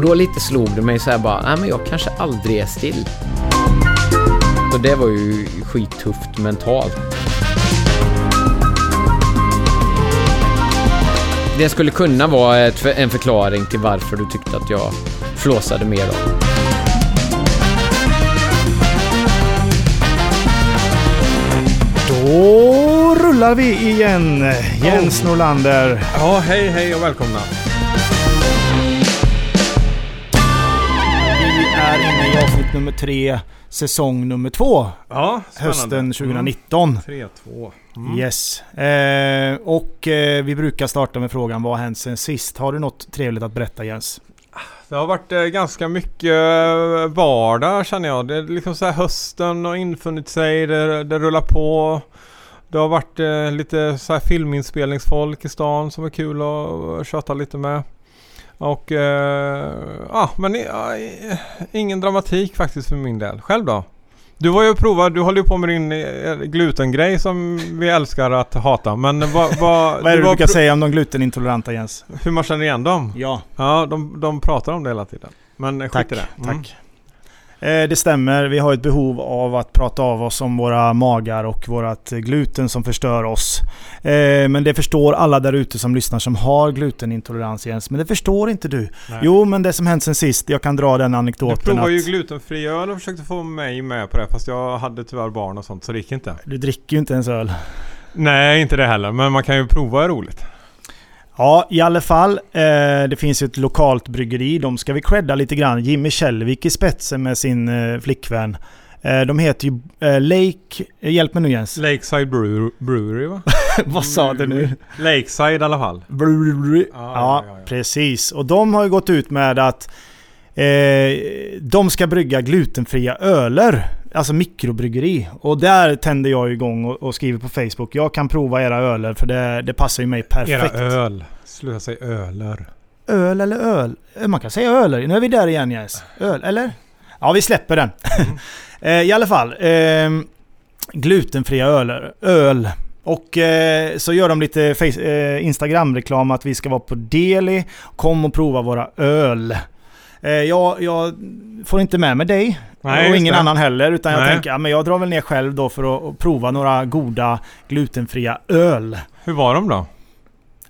Och då lite slog det mig så här bara, nej men jag kanske aldrig är still. Så det var ju skittufft mentalt. Det skulle kunna vara en förklaring till varför du tyckte att jag flåsade mer då. Då rullar vi igen. Jens Norlander. Ja, hej hej och välkomna. Avsnitt nummer tre, säsong nummer två. Ja, spännande. Hösten 2019. 3-2. Mm. Yes. Eh, och eh, vi brukar starta med frågan vad har hänt sen sist? Har du något trevligt att berätta Jens? Det har varit eh, ganska mycket eh, vardag känner jag. Det är liksom så här hösten har infunnit sig, det, det rullar på. Det har varit eh, lite så här filminspelningsfolk i stan som är kul att köta lite med. Och eh, ja, men ja, ingen dramatik faktiskt för min del. Själv då? Du var ju och provade, du håller ju på med din eh, glutengrej som vi älskar att hata. Men vad... vad, Vad är det du var brukar säga om de glutenintoleranta Jens? Hur man känner igen dem? Ja, Ja, de, de pratar om det hela tiden. Men skit tack. i det. Mm. tack. Eh, det stämmer, vi har ett behov av att prata av oss om våra magar och vårat gluten som förstör oss. Eh, men det förstår alla där ute som lyssnar som har glutenintolerans Jens. Men det förstår inte du. Nej. Jo, men det som hänt sen sist, jag kan dra den Du anekdoten provade ju att glutenfri öl och försökte få mig med på det fast jag hade tyvärr barn och sånt så det gick inte. du dricker ju inte ens öl. Nej, inte det heller. Men man kan ju prova roligt. Ja, i alla fall. Eh, det finns ju ett lokalt bryggeri. De ska vi credda lite grann. Jimmy Källvik i spetsen med sin eh, flickvän. Eh, de heter ju eh, Lake... Eh, hjälp mig nu Jens. Lakeside Brew- Brewery va? Vad sa du nu? Lakeside i alla fall. Brewery. Ja, Ja, ja, ja. precis. Och de har ju gått ut med att eh, de ska brygga glutenfria öler. Alltså mikrobryggeri. Och där tänder jag igång och, och skriver på Facebook. Jag kan prova era öler för det, det passar ju mig perfekt. Era öl. Sluta säga öler. Öl eller öl? Eh, Man kan säga öler. Nu är vi där igen Jens. Öl, eller? Ja, vi släpper den. Eh, I alla fall. Eh, glutenfria öler. Öl. Och eh, så gör de lite eh, Instagram-reklam att vi ska vara på Deli. Kom och prova våra öl. Eh, jag, jag får inte med mig dig. Nej, och ingen det. annan heller. Utan jag Nej. tänker, ja, men jag drar väl ner själv då för att, prova några goda glutenfria öl. Hur var de då?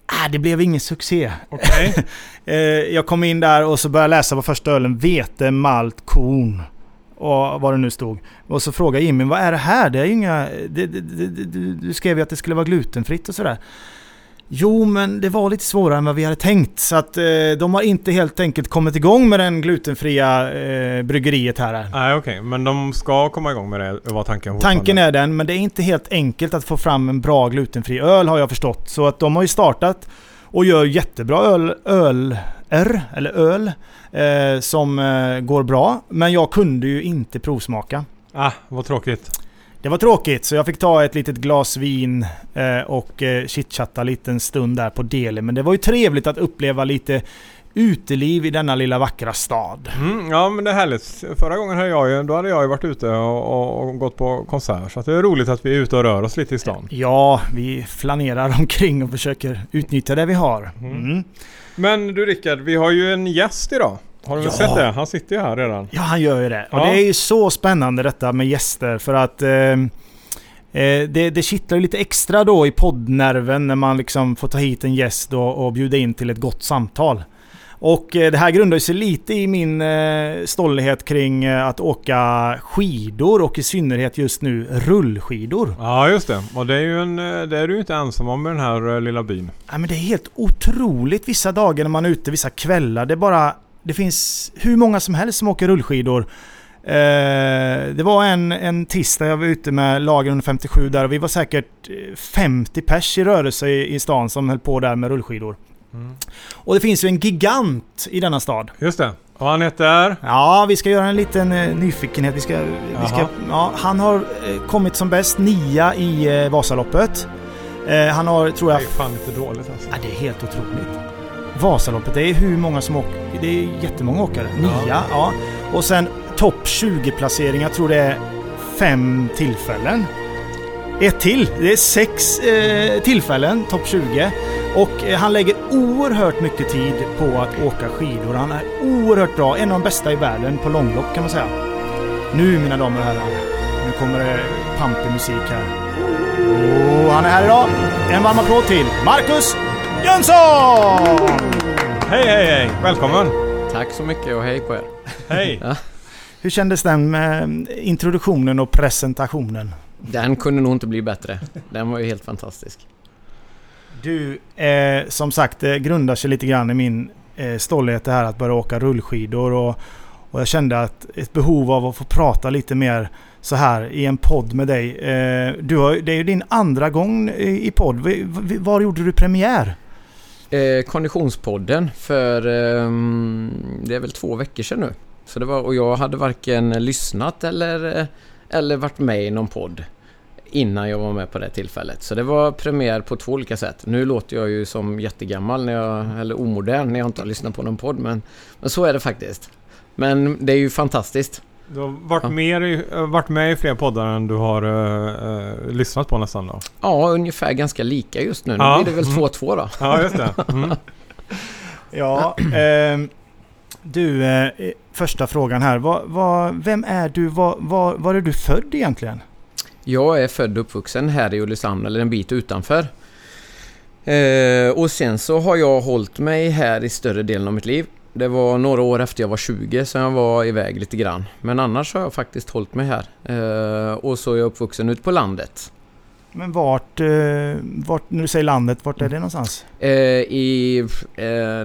Ah, det blev ingen succé. Okej. Eh, jag kom in där och så började jag läsa på första ölen. Vete, malt, korn. Och vad det nu stod. Och så frågade Jimmy, vad är det här? Det är ju inga... Det, det, det, du skrev ju att det skulle vara glutenfritt och sådär. Jo, men det var lite svårare än vad vi hade tänkt. Så att eh, de har inte helt enkelt kommit igång med den glutenfria eh, bryggeriet här. Nej okej, men de ska komma igång med det var tanken Tanken är den, men det är inte helt enkelt att få fram en bra glutenfri öl har jag förstått. Så att de har ju startat och gör jättebra öl, öl eller öl, eh, som eh, går bra. Men jag kunde ju inte provsmaka. Ah, vad tråkigt. Det var tråkigt, så jag fick ta ett litet glas vin eh, och eh, chitchatta lite en stund där på Deli. Men det var ju trevligt att uppleva lite uteliv i denna lilla vackra stad. Mm, ja men det är härligt. Förra gången hade jag ju, då hade jag ju varit ute och, och, gått på konsert. Så det är roligt att vi är ute och rör oss lite i stan. Ja, vi flanerar omkring och försöker utnyttja det vi har. Mm. Mm. Men du Rickard, vi har ju en gäst idag. Har du Ja. sett det? Han sitter ju här redan. Ja, han gör ju det. Och Ja. det är ju så spännande detta med gäster för att eh, eh, det, det kittlar ju lite extra då i poddnerven när man liksom får ta hit en gäst och, och bjuda in till ett gott samtal. Och eh, det här grundar sig lite i min eh, stolthet kring eh, att åka skidor och i synnerhet just nu rullskidor. Ja just det. Och det är ju en, det är du inte ensam om i den här lilla byn. Ja, men det är helt otroligt vissa dagar när man är ute, vissa kvällar. Det är bara... Det finns hur många som helst som åker rullskidor. Eh, det var en, en tisdag jag var ute med lagen 157 där och vi var säkert eh, 50 pers i rörelse i, i stan som höll på där med rullskidor. Mm. Och det finns ju en gigant i denna stad. Just det. Och han heter? Ja, vi ska göra en liten eh, nyfikenhet. Vi ska, vi ska, ja, han har eh, kommit som bäst nia i eh, Vasaloppet. Eh, han har, tror Det jag, är fan inte dåligt alltså. Ja, det är helt otroligt. Vasaloppet, det är hur många som åker? Det är jättemånga åkare. Nia, ja. Och sen topp 20-placeringar, jag tror det är fem tillfällen. Ett till. Det är sex eh, tillfällen, topp 20. Och eh, han lägger oerhört mycket tid på att åka skidor. Han är oerhört bra. En av de bästa i världen på långlopp kan man säga. Nu mina damer och herrar. Nu kommer det pampig musik här. Och han är här idag. En varm applåd till Marcus Jönsson! Hej hej hej! Välkommen! Tack så mycket och hej på er. Hej! Hur kändes den med introduktionen och presentationen? Den kunde nog inte bli bättre. Den var ju helt fantastisk. Du, eh, som sagt, det grundar sig lite grann i min eh, stolthet det här att börja åka rullskidor. Och, och jag kände att ett behov av att få prata lite mer så här i en podd med dig. Eh, du har, det är ju din andra gång i, i podd. V- v- Var gjorde du premiär? Eh, konditionspodden för eh, det är väl två veckor sedan nu. Så det var, och jag hade varken lyssnat eller, eh, eller varit med i någon podd innan jag var med på det tillfället. Så det var premiär på två olika sätt. Nu låter jag ju som jättegammal när jag, eller omodern när jag inte har lyssnat på någon podd men, men så är det faktiskt. Men det är ju fantastiskt. Du har varit, Ja. mer i, äh, varit med i fler poddar än du har äh, lyssnat på nästan då. Ja, ungefär ganska lika just nu. Nu Ja. blir det väl 2-2 då. Ja, just det. Mm. Ja, ehm, du, eh, första frågan här. Vad, vad, vem är du? Var, var, var är du född egentligen? Jag är född och uppvuxen här i Ulricehamn, eller en bit utanför. Eh, och sen så har jag hållit mig här i större delen av mitt liv. Det var några år efter jag var 20 så jag var iväg lite grann. Men annars har jag faktiskt hållit mig här. Eh, och så är jag uppvuxen ute på landet. Men vart, eh, vart, när du säger landet, vart är det någonstans? Eh, i,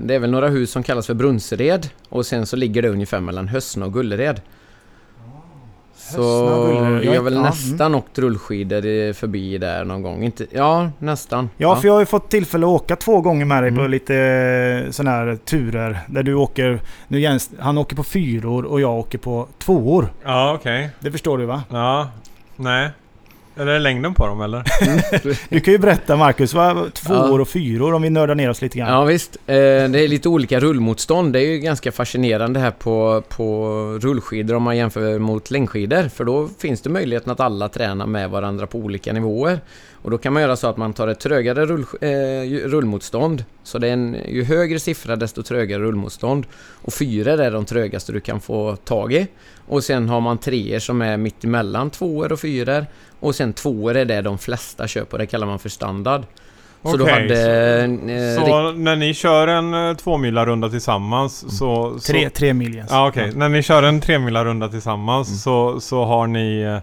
det är väl några hus som kallas för Brunsered. Och sen så ligger det ungefär mellan Hössna och Gullered. Så jag har väl Ja, mm. nästan åkt rullskidor i- förbi där någon gång. Inte, ja, nästan. Ja, för jag har ju fått tillfälle att åka två gånger med dig på Mm. lite sådana här turer. Där du åker, nu Jens, han åker på fyror och jag åker på tvåor. Ja, okej. Det förstår du va? Ja. Nej. Eller är det längden på dem eller? Du kan ju berätta Marcus, vad tvåor Ja. och fyror om vi nördar ner oss lite grann. Ja visst, eh, det är lite olika rullmotstånd. Det är ju ganska fascinerande här på, på rullskidor om man jämför mot längdskidor. För då finns det möjligheten att alla tränar med varandra på olika nivåer. Och då kan man göra så att man tar ett trögare rull, eh, rullmotstånd. Så det är en, ju högre siffra desto trögare rullmotstånd. Och fyror är de trögaste du kan få tag i. Och sen har man treor som är mitt emellan tvåor och fyror. Och sen tvåor är det de flesta kör på. Det kallar man för standard. Så då Okej, hade... Eh, Så när ni kör en uh, tvåmilarrunda tillsammans så... så Tre, tre mil. Ja okej, när ni kör en tremilarrunda tillsammans Mm. så, så har ni eh, eh,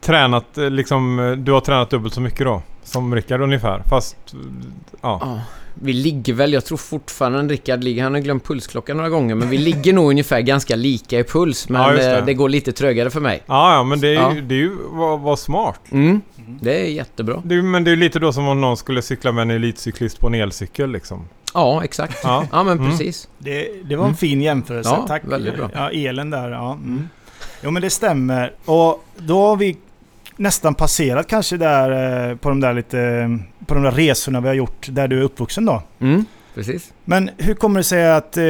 tränat eh, liksom, eh, du har tränat dubbelt så mycket då? Som Rickard ungefär, fast eh, ja. Ja, vi ligger väl, jag tror fortfarande Rickard ligger, han har glömt pulsklockan några gånger, men vi ligger nog ungefär ganska lika i puls, men Ja, det. det. går lite trögare för mig. Ja, ja men det är ju, Ja. det är ju vad, vad smart. Mm, det är jättebra. Det men det är ju lite då som om någon skulle cykla med en elitcyklist på en elcykel liksom. Ja, exakt. Ja. Ja, men Mm. precis. Det, det var en Mm. fin jämförelse. Ja, Tack. väldigt bra. Ja, elen där. Ja. Mm. Jo men det stämmer. Och då har vi nästan passerat kanske där eh, på de där lite på de där resorna vi har gjort där du är uppvuxen då. Mm, precis. Men hur kommer det sig att eh,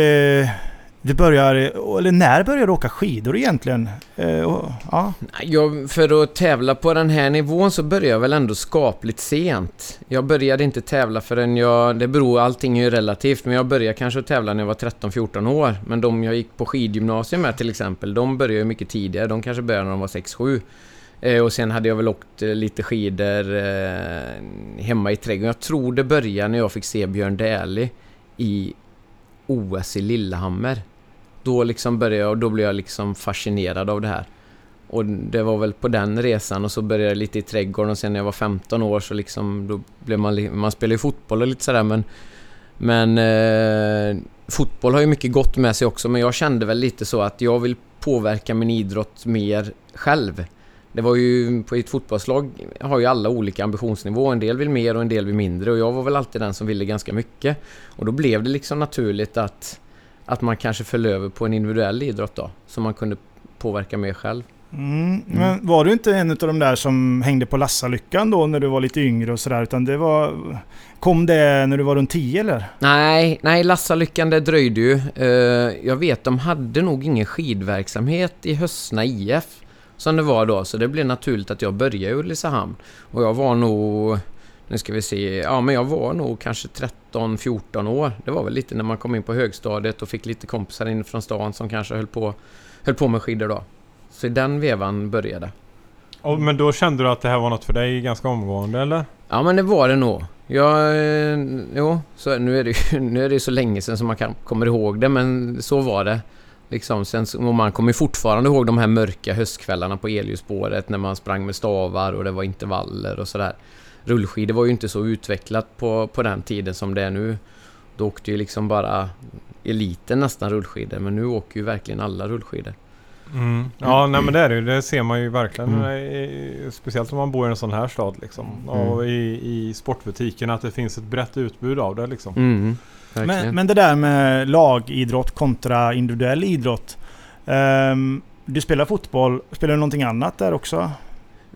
du börjar, eller när började du åka skidor egentligen? Eh, och, ja. Jag, för att tävla på den här nivån så började jag väl ändå skapligt sent. Jag började inte tävla förrän jag... Det beror, allting är ju relativt, men jag började kanske tävla när jag var 13-14 år. Men de jag gick på skidgymnasium med till exempel, de började ju mycket tidigare. De kanske började när de var 6-7. Eh, och sen hade jag väl åkt eh, lite skidor eh, hemma i trädgården. Jag tror det började när jag fick se Björn Dählie i OS i Lillehammer. Då liksom började jag och då blev jag liksom fascinerad av det här. Och det var väl på den resan och så började jag lite i trädgården och sen när jag var 15 år så liksom då blev man, man spelar ju fotboll och lite sådär men Men eh, fotboll har ju mycket gott med sig också men jag kände väl lite så att jag vill påverka min idrott mer själv. Det var ju på ett fotbollslag har ju alla olika ambitionsnivåer. En del vill mer och en del vill mindre och jag var väl alltid den som ville ganska mycket. Och då blev det liksom naturligt att att man kanske föll över på en individuell idrott då, som man kunde påverka mer själv. Mm. Men var du inte en av de där som hängde på Lassalyckan då när du var lite yngre och sådär? Utan det var... Kom det när du var runt 10 eller? Nej, nej Lassalyckan det dröjde ju. Eh, jag vet, de hade nog ingen skidverksamhet i Hössna IF som det var då, så det blev naturligt att jag började i Ulricehamn. Och jag var nog... nu ska vi se, ja men jag var nog kanske 13-14 år. Det var väl lite när man kom in på högstadiet och fick lite kompisar in från stan som kanske höll på, höll på med skidor då. Så i den vevan började. Och, men då kände du att det här var något för dig ganska omgående eller? Ja men det var det nog. Jag, eh, jo, så nu är det ju nu är det så länge sedan som man kan, kommer ihåg det men så var det. Liksom, sen, och man kommer fortfarande ihåg de här mörka höstkvällarna på elljusspåret när man sprang med stavar och det var intervaller och sådär. Rullskidor var ju inte så utvecklat på, på den tiden som det är nu. Då åkte ju liksom bara eliten nästan rullskidor men nu åker ju verkligen alla rullskidor. Mm. Ja, nej men det är det ju. Det ser man ju verkligen. Mm. I, speciellt om man bor i en sån här stad liksom. Mm. Och i, i sportbutiken att det finns ett brett utbud av det liksom. Mm. Men, men det där med lagidrott kontra individuell idrott. Ehm, du spelar fotboll, spelar du någonting annat där också?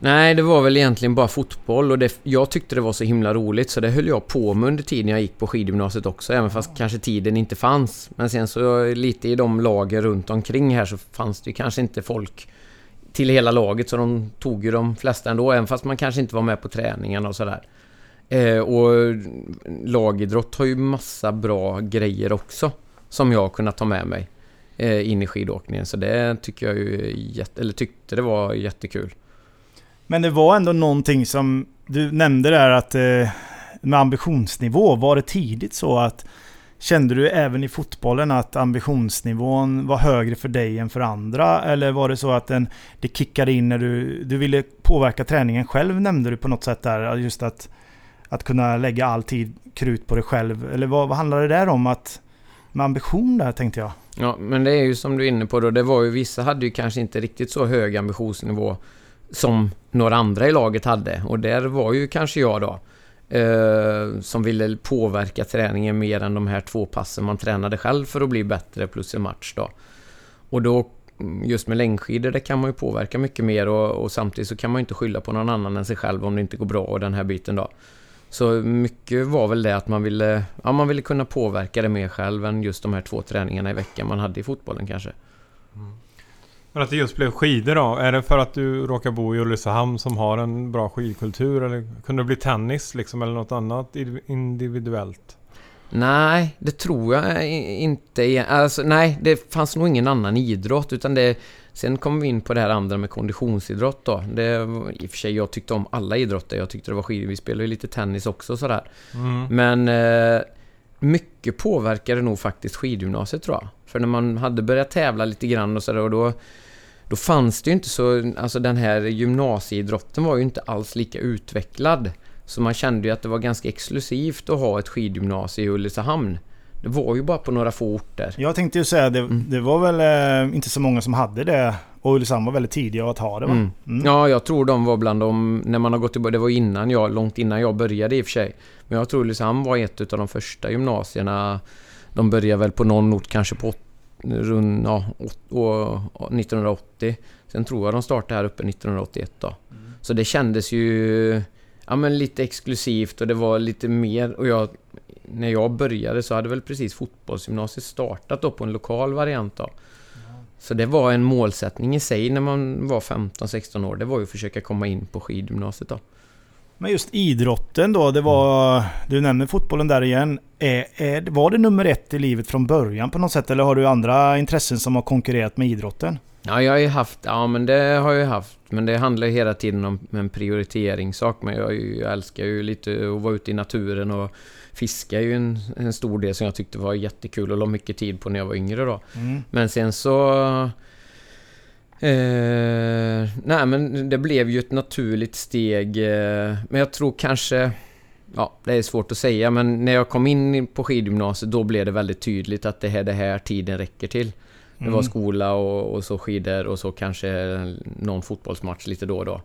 Nej, det var väl egentligen bara fotboll och det, jag tyckte det var så himla roligt så det höll jag på med under tiden jag gick på skidgymnasiet också, även fast kanske tiden inte fanns. Men sen så lite i de lager runt omkring här så fanns det ju kanske inte folk till hela laget så de tog ju de flesta ändå, även fast man kanske inte var med på träningarna och sådär. Eh, och lagidrott har ju massa bra grejer också som jag har kunnat ta med mig eh, in i skidåkningen. Så det tycker jag ju, eller tyckte det var jättekul. Men det var ändå någonting som du nämnde där att eh, med ambitionsnivå, var det tidigt så att Kände du även i fotbollen att ambitionsnivån var högre för dig än för andra? Eller var det så att den, det kickade in när du, du ville påverka träningen själv nämnde du på något sätt där? Just att, att kunna lägga all tid krut på dig själv. Eller vad, vad handlade det där om? Att, med ambition där tänkte jag. Ja, men det är ju som du är inne på då. Det var ju vissa hade ju kanske inte riktigt så hög ambitionsnivå som några andra i laget hade. Och där var ju kanske jag då. Eh, som ville påverka träningen mer än de här två passen man tränade själv för att bli bättre plus en match då. Och då mm, just med längdskidor, det kan man ju påverka mycket mer och, och samtidigt så kan man ju inte skylla på någon annan än sig själv om det inte går bra och den här biten då. Så mycket var väl det att man ville, ja, man ville kunna påverka det mer själv än just de här två träningarna i veckan man hade i fotbollen kanske. Mm. Men att det just blev skidor då? Är det för att du råkar bo i Ulricehamn som har en bra skidkultur? Eller kunde det bli tennis liksom eller något annat individuellt? Nej, det tror jag inte. Alltså, nej, det fanns nog ingen annan idrott utan det... Sen kom vi in på det här andra med konditionsidrott då. Det, I och för sig, jag tyckte om alla idrotter. Jag tyckte det var skidor. Vi spelade ju lite tennis också sådär. Mm. Men... Eh, mycket påverkade nog faktiskt skidgymnasiet tror jag. För när man hade börjat tävla lite grann och sådär och då... Då fanns det ju inte så... Alltså den här gymnasieidrotten var ju inte alls lika utvecklad. Så man kände ju att det var ganska exklusivt att ha ett skidgymnasie i Ulricehamn. Det var ju bara på några få orter. Jag tänkte ju säga det, Mm. det var väl eh, inte så många som hade det. Och Ulricehamn var väldigt tidiga att ha det va? Mm. Mm. Ja, jag tror de var bland de... När man har gått tillbaka... Det var innan jag, långt innan jag började i och för sig. Men jag tror Ulricehamn var ett av de första gymnasierna. De började väl på någon ort kanske på runt, ja, åt- och- och 1980. Sen tror jag de startade här uppe 1981 då. Så det kändes ju... Ja men lite exklusivt och det var lite mer och jag... När jag började så hade väl precis fotbollsgymnasiet startat då på en lokal variant då. Så det var en målsättning i sig när man var 15-16 år. Det var ju att försöka komma in på skidgymnasiet då. Men just idrotten då, det var... Du nämner fotbollen där igen. Är, är, var det nummer ett i livet från början på något sätt? Eller har du andra intressen som har konkurrerat med idrotten? Ja, jag har ju haft... Ja, men det har jag haft. Men det handlar ju hela tiden om en prioriteringssak. Men jag, jag älskar ju lite att vara ute i naturen och fiska är ju en, en stor del som jag tyckte var jättekul och la mycket tid på när jag var yngre då. Mm. Men sen så... Eh, nej men det blev ju ett naturligt steg. Eh, men jag tror kanske... Ja, det är svårt att säga men när jag kom in på skidgymnasiet då blev det väldigt tydligt att det är det här tiden räcker till. Det var Mm. skola och, och så skidor och så kanske någon fotbollsmatch lite då och då.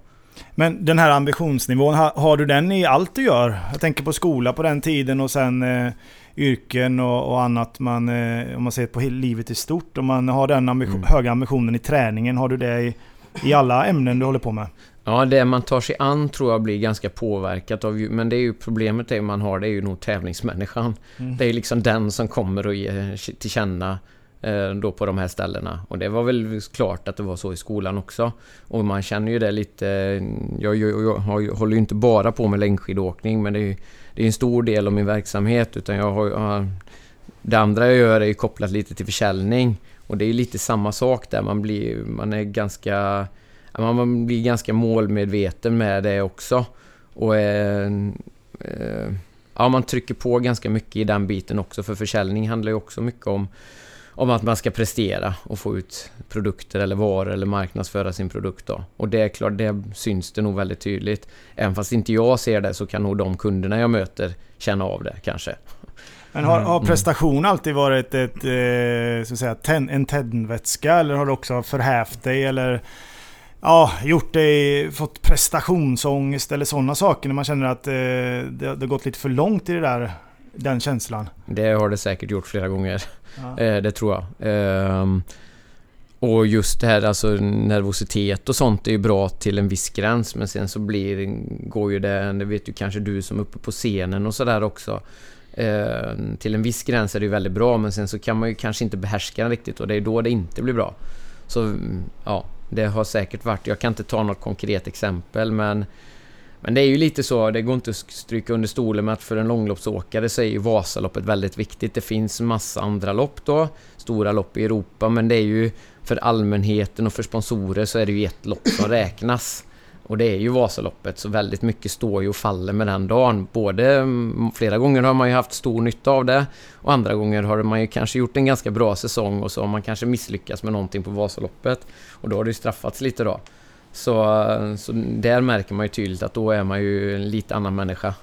Men den här ambitionsnivån, ha, har du den i allt du gör? Jag tänker på skola på den tiden och sen eh, yrken och, och annat. Man, eh, om man ser på livet i stort. Om man har den ambition, Mm. höga ambitionen i träningen, har du det i, i alla ämnen du håller på med? Ja, det man tar sig an tror jag blir ganska påverkat av ju- Men det är ju problemet det man har, det är ju nog tävlingsmänniskan. Mm. Det är ju liksom den som kommer och ger till känna Eh, då på de här ställena. Och det var väl klart att det var så i skolan också. Och man känner ju det lite... Jag, jag, jag, jag håller ju inte bara på med längdskidåkning men det är, det är en stor del av min verksamhet. Utan jag har, jag, det andra jag gör är kopplat lite till försäljning. Och det är lite samma sak där. Man blir, man är ganska... Man blir ganska målmedveten med det också. Och eh, eh, ja, man trycker på ganska mycket i den biten också. För försäljning handlar ju också mycket om om att man ska prestera och få ut produkter eller varor eller marknadsföra sin produkt. Då. Och det är klart, det syns det nog väldigt tydligt. Även fast inte jag ser det så kan nog de kunderna jag möter känna av det kanske. Men har, har mm. prestation alltid varit ett, eh, så att säga, ten, en tändvätska eller har du också förhävt dig eller ja, gjort dig, fått prestationsångest eller sådana saker när man känner att eh, det, det har gått lite för långt i det där, den känslan? Det har det säkert gjort flera gånger. Ja. Eh, det tror jag. Ehm, och just det här alltså nervositet och sånt är ju bra till en viss gräns men sen så blir, går ju det, det vet ju kanske du som är uppe på scenen och sådär också. Ehm, till en viss gräns är det ju väldigt bra men sen så kan man ju kanske inte behärska den riktigt och det är då det inte blir bra. Så ja, det har säkert varit, jag kan inte ta något konkret exempel men men det är ju lite så, det går inte att stryka under stolen med att för en långloppsåkare så är ju Vasaloppet väldigt viktigt. Det finns massa andra lopp då, stora lopp i Europa, men det är ju för allmänheten och för sponsorer så är det ju ett lopp som räknas. Och det är ju Vasaloppet, så väldigt mycket står ju och faller med den dagen. Både mm, flera gånger har man ju haft stor nytta av det och andra gånger har man ju kanske gjort en ganska bra säsong och så har man kanske misslyckats med någonting på Vasaloppet. Och då har det ju straffats lite då. Så, så där märker man ju tydligt att då är man ju en lite annan människa.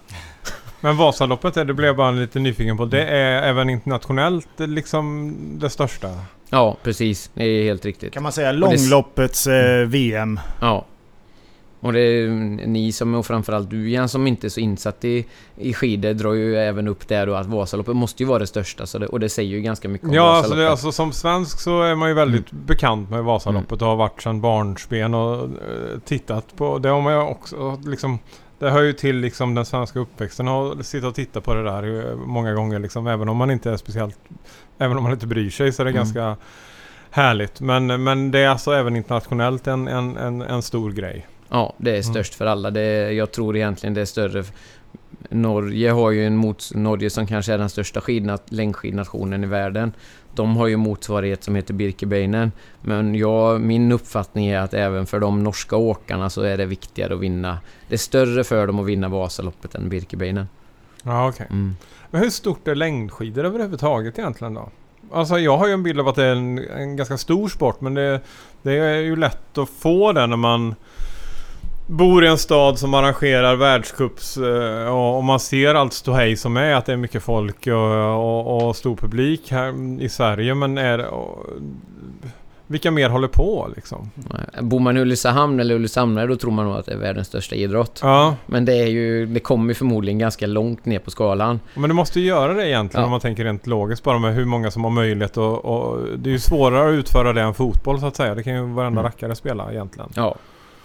Men Vasaloppet, det blev jag bara lite nyfiken på. Det är även internationellt liksom det största? Ja, precis. Det är helt riktigt. Kan man säga långloppets eh, VM? Ja. Och det är ni som, och framförallt du igen som inte är så insatt i, i skidor drar ju även upp det då att Vasaloppet måste ju vara det största. Så det, och det säger ju ganska mycket om Ja, alltså, det, alltså som svensk så är man ju väldigt mm. bekant med Vasaloppet mm. och har varit sedan barnsben och uh, tittat på. Det har man ju också liksom... Det hör ju till liksom den svenska uppväxten att sitta och titta på det där många gånger liksom. Även om man inte är speciellt... Även om man inte bryr sig så är det mm. ganska härligt. Men, men det är alltså även internationellt en, en, en, en stor grej. Ja, det är mm. störst mm. för alla. Det, jag tror egentligen det är större. Norge har ju en mots... Norge som kanske är den största skidnat, längdskidnationen i världen. De har ju motsvarighet som heter Birkebeinen. Men jag, min uppfattning är att även för de norska åkarna så är det viktigare att vinna. Det är större för dem att vinna Vasaloppet än Birkebeinen. Ja, okej. Okay. Mm. Men hur stort är längdskidor överhuvudtaget egentligen då? Alltså jag har ju en bild av att det är en, en ganska stor sport men det, det är ju lätt att få det när man bor i en stad som arrangerar världscups eh, och man ser allt ståhej som är, att det är mycket folk och, och, och stor publik här i Sverige. Men är och, vilka mer håller på liksom? Bor man i Ulricehamn eller Ulricehamnare då tror man nog att det är världens största idrott. Ja. Men det är ju, det kommer förmodligen ganska långt ner på skalan. Men det måste ju göra det egentligen ja. om man tänker rent logiskt bara med hur många som har möjlighet och, och det är ju svårare att utföra det än fotboll så att säga. Det kan ju varenda mm. rackare spela egentligen. Ja,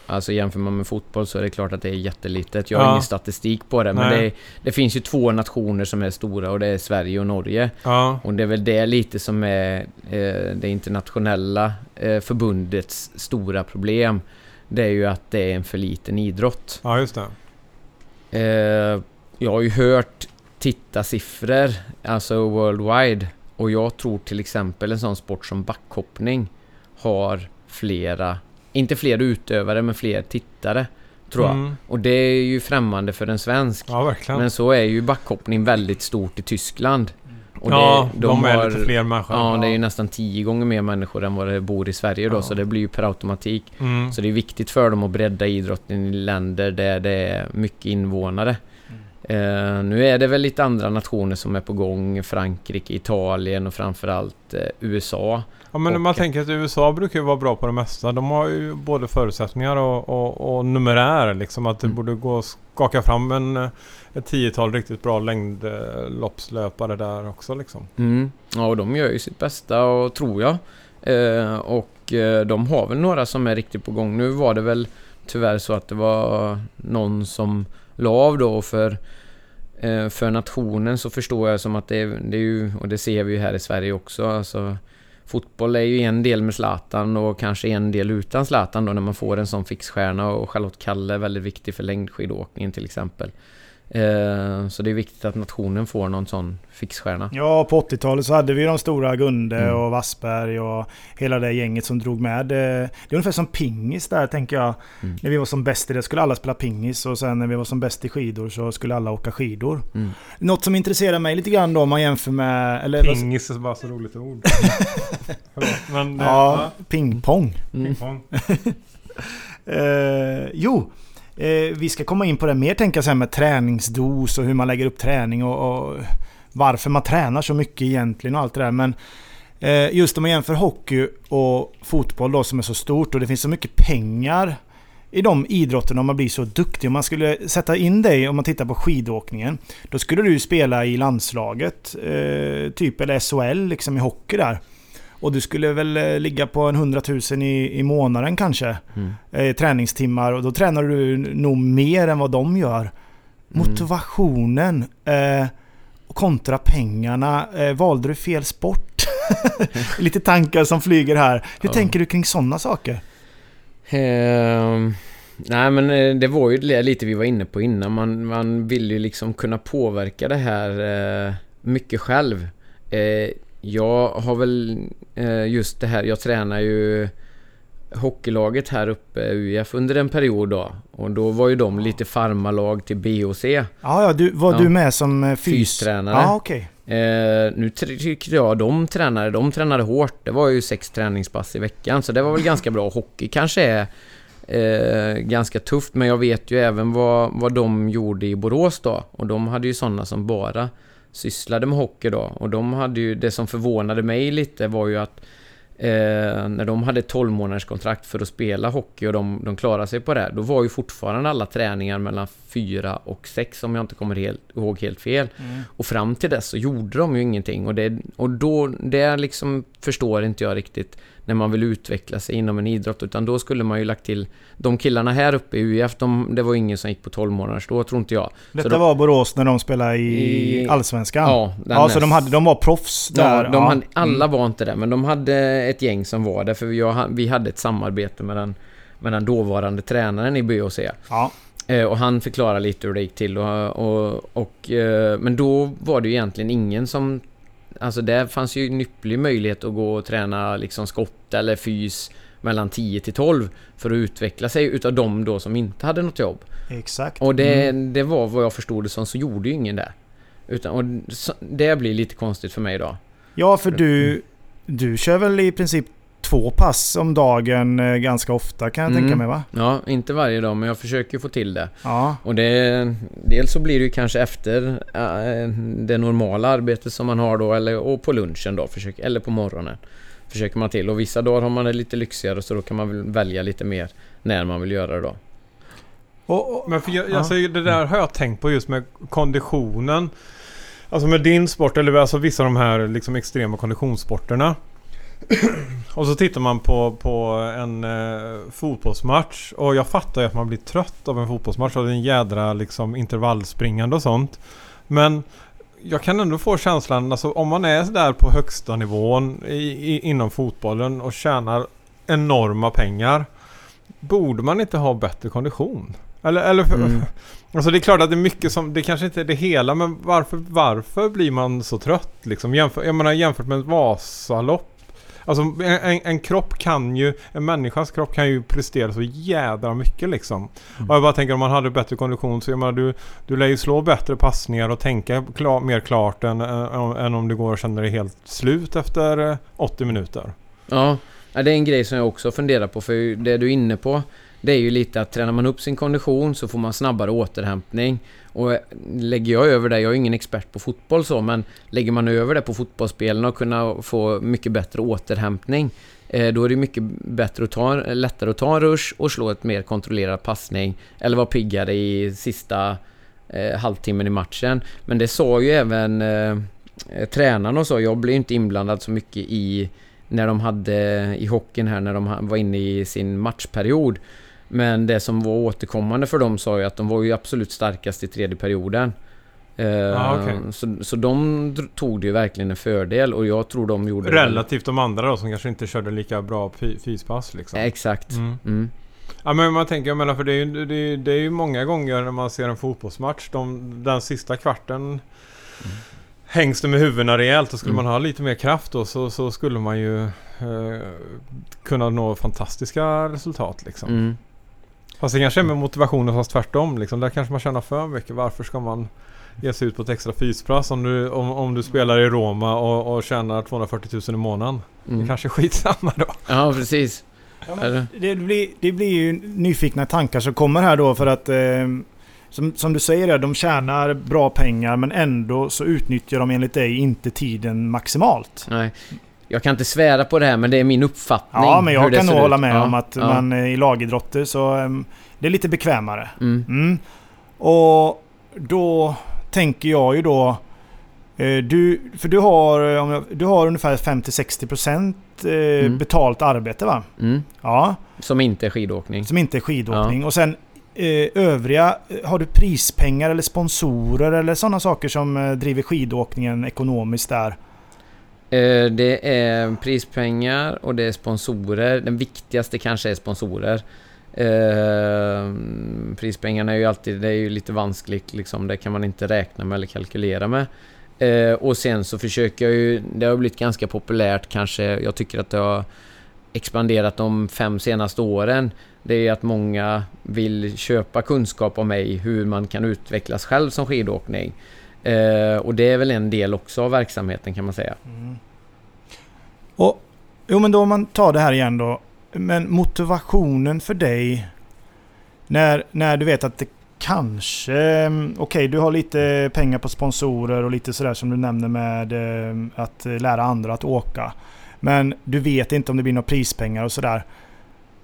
Alltså jämför man med fotboll så är det klart att det är jättelitet. Jag har ja. ingen statistik på det, men det, det, finns ju två nationer som är stora och det är Sverige och Norge. Ja. Och det är väl det lite som är eh, det internationella eh, förbundets stora problem. Det är ju att det är en för liten idrott. Ja, just det. Eh, jag har ju hört tittarsiffror, alltså worldwide. Och jag tror till exempel en sån sport som backhoppning har flera inte fler utövare, men fler tittare. Tror jag. Mm. Och det är ju främmande för en svensk. Ja. Men så är ju backhoppning väldigt stort i Tyskland. Och ja, det, de, de är lite fler människor. Ja, ja, det är ju nästan tio gånger mer människor än vad det bor i Sverige då, ja. så det blir ju per automatik. Mm. Så det är viktigt för dem att bredda idrotten i länder där det är mycket invånare. Mm. Nu är det väl lite andra nationer som är på gång. Frankrike, Italien och framförallt uh, USA. Ja men och, man tänker att USA brukar ju vara bra på det mesta. De har ju både förutsättningar och, och, och numerär liksom. Att det mm. borde gå att skaka fram en, ett tiotal riktigt bra längdloppslöpare där också liksom. Mm. Ja och de gör ju sitt bästa och tror jag. Eh, och eh, de har väl några som är riktigt på gång. Nu var det väl tyvärr så att det var någon som la av då för eh, för nationen så förstår jag som att det, det är ju, och det ser vi ju här i Sverige också, alltså fotboll är ju en del med Zlatan och kanske en del utan Zlatan då när man får en sån fixstjärna och Charlotte Kalle är väldigt viktig för längdskidåkningen till exempel. Eh, så det är viktigt att nationen får någon sån fixstjärna. Ja, på 80-talet så hade vi de stora Gunde mm. och Wassberg och hela det gänget som drog med. Det är ungefär som pingis där tänker jag. Mm. När vi var som bäst i det skulle alla spela pingis och sen när vi var som bäst i skidor så skulle alla åka skidor. Mm. Något som intresserar mig lite grann då om man jämför med... Eller, pingis är bara så roligt ord. Men, ja, ja, pingpong. pingpong. uh, jo. Eh, vi ska komma in på det mer tänka så här med träningsdos och hur man lägger upp träning och, och varför man tränar så mycket egentligen och allt det där. Men eh, just om man jämför hockey och fotboll då som är så stort och det finns så mycket pengar i de idrotterna om man blir så duktig. Om man skulle sätta in dig, om man tittar på skidåkningen, då skulle du spela i landslaget, eh, typ eller SHL liksom i hockey där. Och du skulle väl eh, ligga på en 100 000 i, i månaden kanske. Mm. Eh, träningstimmar och då tränar du nog mer än vad de gör. Mm. Motivationen eh, kontra pengarna. Eh, valde du fel sport? Lite tankar som flyger här. Hur ja. tänker du kring sådana saker? Eh, nej men eh, det var ju lite vi var inne på innan. Man, man vill ju liksom kunna påverka det här eh, mycket själv. Eh, jag har väl eh, just det här, jag tränar ju hockeylaget här uppe, UIF, under en period då. Och då var ju de lite farmalag till BOC. Ja, ja, du, var ja. du med som eh, fys? fystränare? Ja. Okay. Eh, nu tycker jag de tränade, de tränade hårt. Det var ju sex träningspass i veckan, så det var väl ganska bra. Hockey kanske är eh, ganska tufft, men jag vet ju även vad, vad de gjorde i Borås då. Och de hade ju sådana som bara sysslade med hockey då. Och de hade ju, det som förvånade mig lite var ju att eh, när de hade 12 månaders kontrakt för att spela hockey och de, de klarade sig på det, då var ju fortfarande alla träningar mellan 4 och 6 om jag inte kommer helt, ihåg helt fel. Mm. Och fram till dess så gjorde de ju ingenting och det, och då, det liksom förstår inte jag riktigt när man vill utveckla sig inom en idrott. Utan då skulle man ju lagt till... De killarna här uppe i UF, de, det var ingen som gick på 12 månaders då, tror inte jag. Detta de, var Borås när de spelade i, i Allsvenskan? Ja, ja så de, hade, de var proffs där? Ja, de ja. Hade, alla mm. var inte det, men de hade ett gäng som var där. För vi, vi hade ett samarbete med den, med den dåvarande tränaren i BOC. Ja. Eh, och han förklarade lite hur det gick till. Och, och, och, eh, men då var det ju egentligen ingen som Alltså där fanns ju en ypperlig möjlighet att gå och träna liksom skott eller fys mellan 10 till 12 för att utveckla sig utav de då som inte hade något jobb. Exakt. Och det, mm. det var vad jag förstod det som så gjorde ju ingen det. Utan, och det blir lite konstigt för mig idag. Ja, för du, du kör väl i princip två pass om dagen eh, ganska ofta kan jag mm. tänka mig va? Ja, inte varje dag men jag försöker få till det. Ja. Och det... Dels så blir det ju kanske efter äh, det normala arbetet som man har då eller och på lunchen då, försöker, eller på morgonen. Försöker man till och vissa dagar har man det lite lyxigare så då kan man väl välja lite mer när man vill göra det då. Och, och, men för jag, ja. alltså, det där har jag tänkt på just med konditionen. Alltså med din sport eller alltså vissa av de här liksom extrema konditionssporterna. Och så tittar man på, på en eh, fotbollsmatch och jag fattar ju att man blir trött av en fotbollsmatch och en jädra liksom intervallspringande och sånt. Men jag kan ändå få känslan, alltså om man är där på högsta nivån i, i, inom fotbollen och tjänar enorma pengar. Borde man inte ha bättre kondition? Eller, eller mm. Alltså det är klart att det är mycket som, det kanske inte är det hela men varför, varför blir man så trött liksom? Jämför, jag menar jämfört med ett Vasalopp Alltså en, en, kropp kan ju, en människas kropp kan ju prestera så jädra mycket liksom. Mm. Och jag bara tänker om man hade bättre kondition så jag menar du, du lär ju slå bättre passningar och tänka klar, mer klart än, än, än om du går och känner dig helt slut efter 80 eh, minuter. Ja, det är en grej som jag också funderar på för det du är inne på det är ju lite att tränar man upp sin kondition så får man snabbare återhämtning. Och eh, lägger jag över det, jag är ingen expert på fotboll så, men lägger man över det på fotbollsspelen och kunna få mycket bättre återhämtning eh, då är det mycket bättre att ta, lättare att ta en rush och slå ett mer kontrollerad passning eller vara piggare i sista eh, halvtimmen i matchen. Men det sa ju även eh, eh tränarna och så, jag blev inte inblandad så mycket i när de hade i hockeyn här när de var inne i sin matchperiod. Men det som var återkommande för dem sa ju att de var ju absolut starkast i tredje perioden. Eh, Ah, okej. så, så de tog det ju verkligen en fördel och jag tror de gjorde det Relativt de andra då som kanske inte körde lika bra fy- fyspass liksom. Exakt. Mm. Mm. Ja men man tänker, jag menar för det är ju, det är, det är ju många gånger när man ser en fotbollsmatch, de, den sista kvarten hängs det med huvudena rejält och skulle Mm. man ha lite mer kraft då så, så skulle man ju eh, kunna nå fantastiska resultat liksom. Fast det kanske är med motivationen fast tvärtom liksom. Där kanske man tjänar för mycket. Varför ska man ge sig ut på ett extra fyspass om du, om, om du spelar i Roma och, och tjänar 240 000 i månaden? Det Mm. kanske är skitsamma då. Ja, precis. Eller? Det blir, det blir ju nyfikna tankar som kommer här då för att eh, som, som du säger, de tjänar bra pengar men ändå så utnyttjar de enligt dig inte tiden maximalt. Nej. Jag kan inte svära på det här men det är min uppfattning. Ja, men jag kan nog hålla med Ja, om att ja. man eh, i lagidrotter så det är lite bekvämare. Mm. Mm. Och då tänker jag ju då eh, du, för du har, eh, jag, du har ungefär 50-60% eh, Mm. betalt arbete va? Mm. Ja. Som inte är skidåkning. Som inte är skidåkning. Och sen övriga, har du prispengar eller sponsorer eller sådana saker som driver skidåkningen ekonomiskt där? Eh, det är prispengar och det är sponsorer. Den viktigaste kanske är sponsorer. Eh, prispengarna är ju alltid, det är ju lite vanskligt liksom. Det kan man inte räkna med eller kalkylera med. Eh, och sen så försöker jag ju, det har blivit ganska populärt kanske, jag tycker att det har expanderat de fem senaste åren. Det är att många vill köpa kunskap om mig, hur man kan utvecklas själv som skidåkning. Eh, och det är väl en del också av verksamheten kan man säga. Mm. Och, jo men då om man tar det här igen då. Men motivationen för dig när, när du vet att det kanske... Okej, Okej, du har lite pengar på sponsorer och lite sådär som du nämner med eh, att eh, lära andra att åka. Men du vet inte om det blir några prispengar och sådär.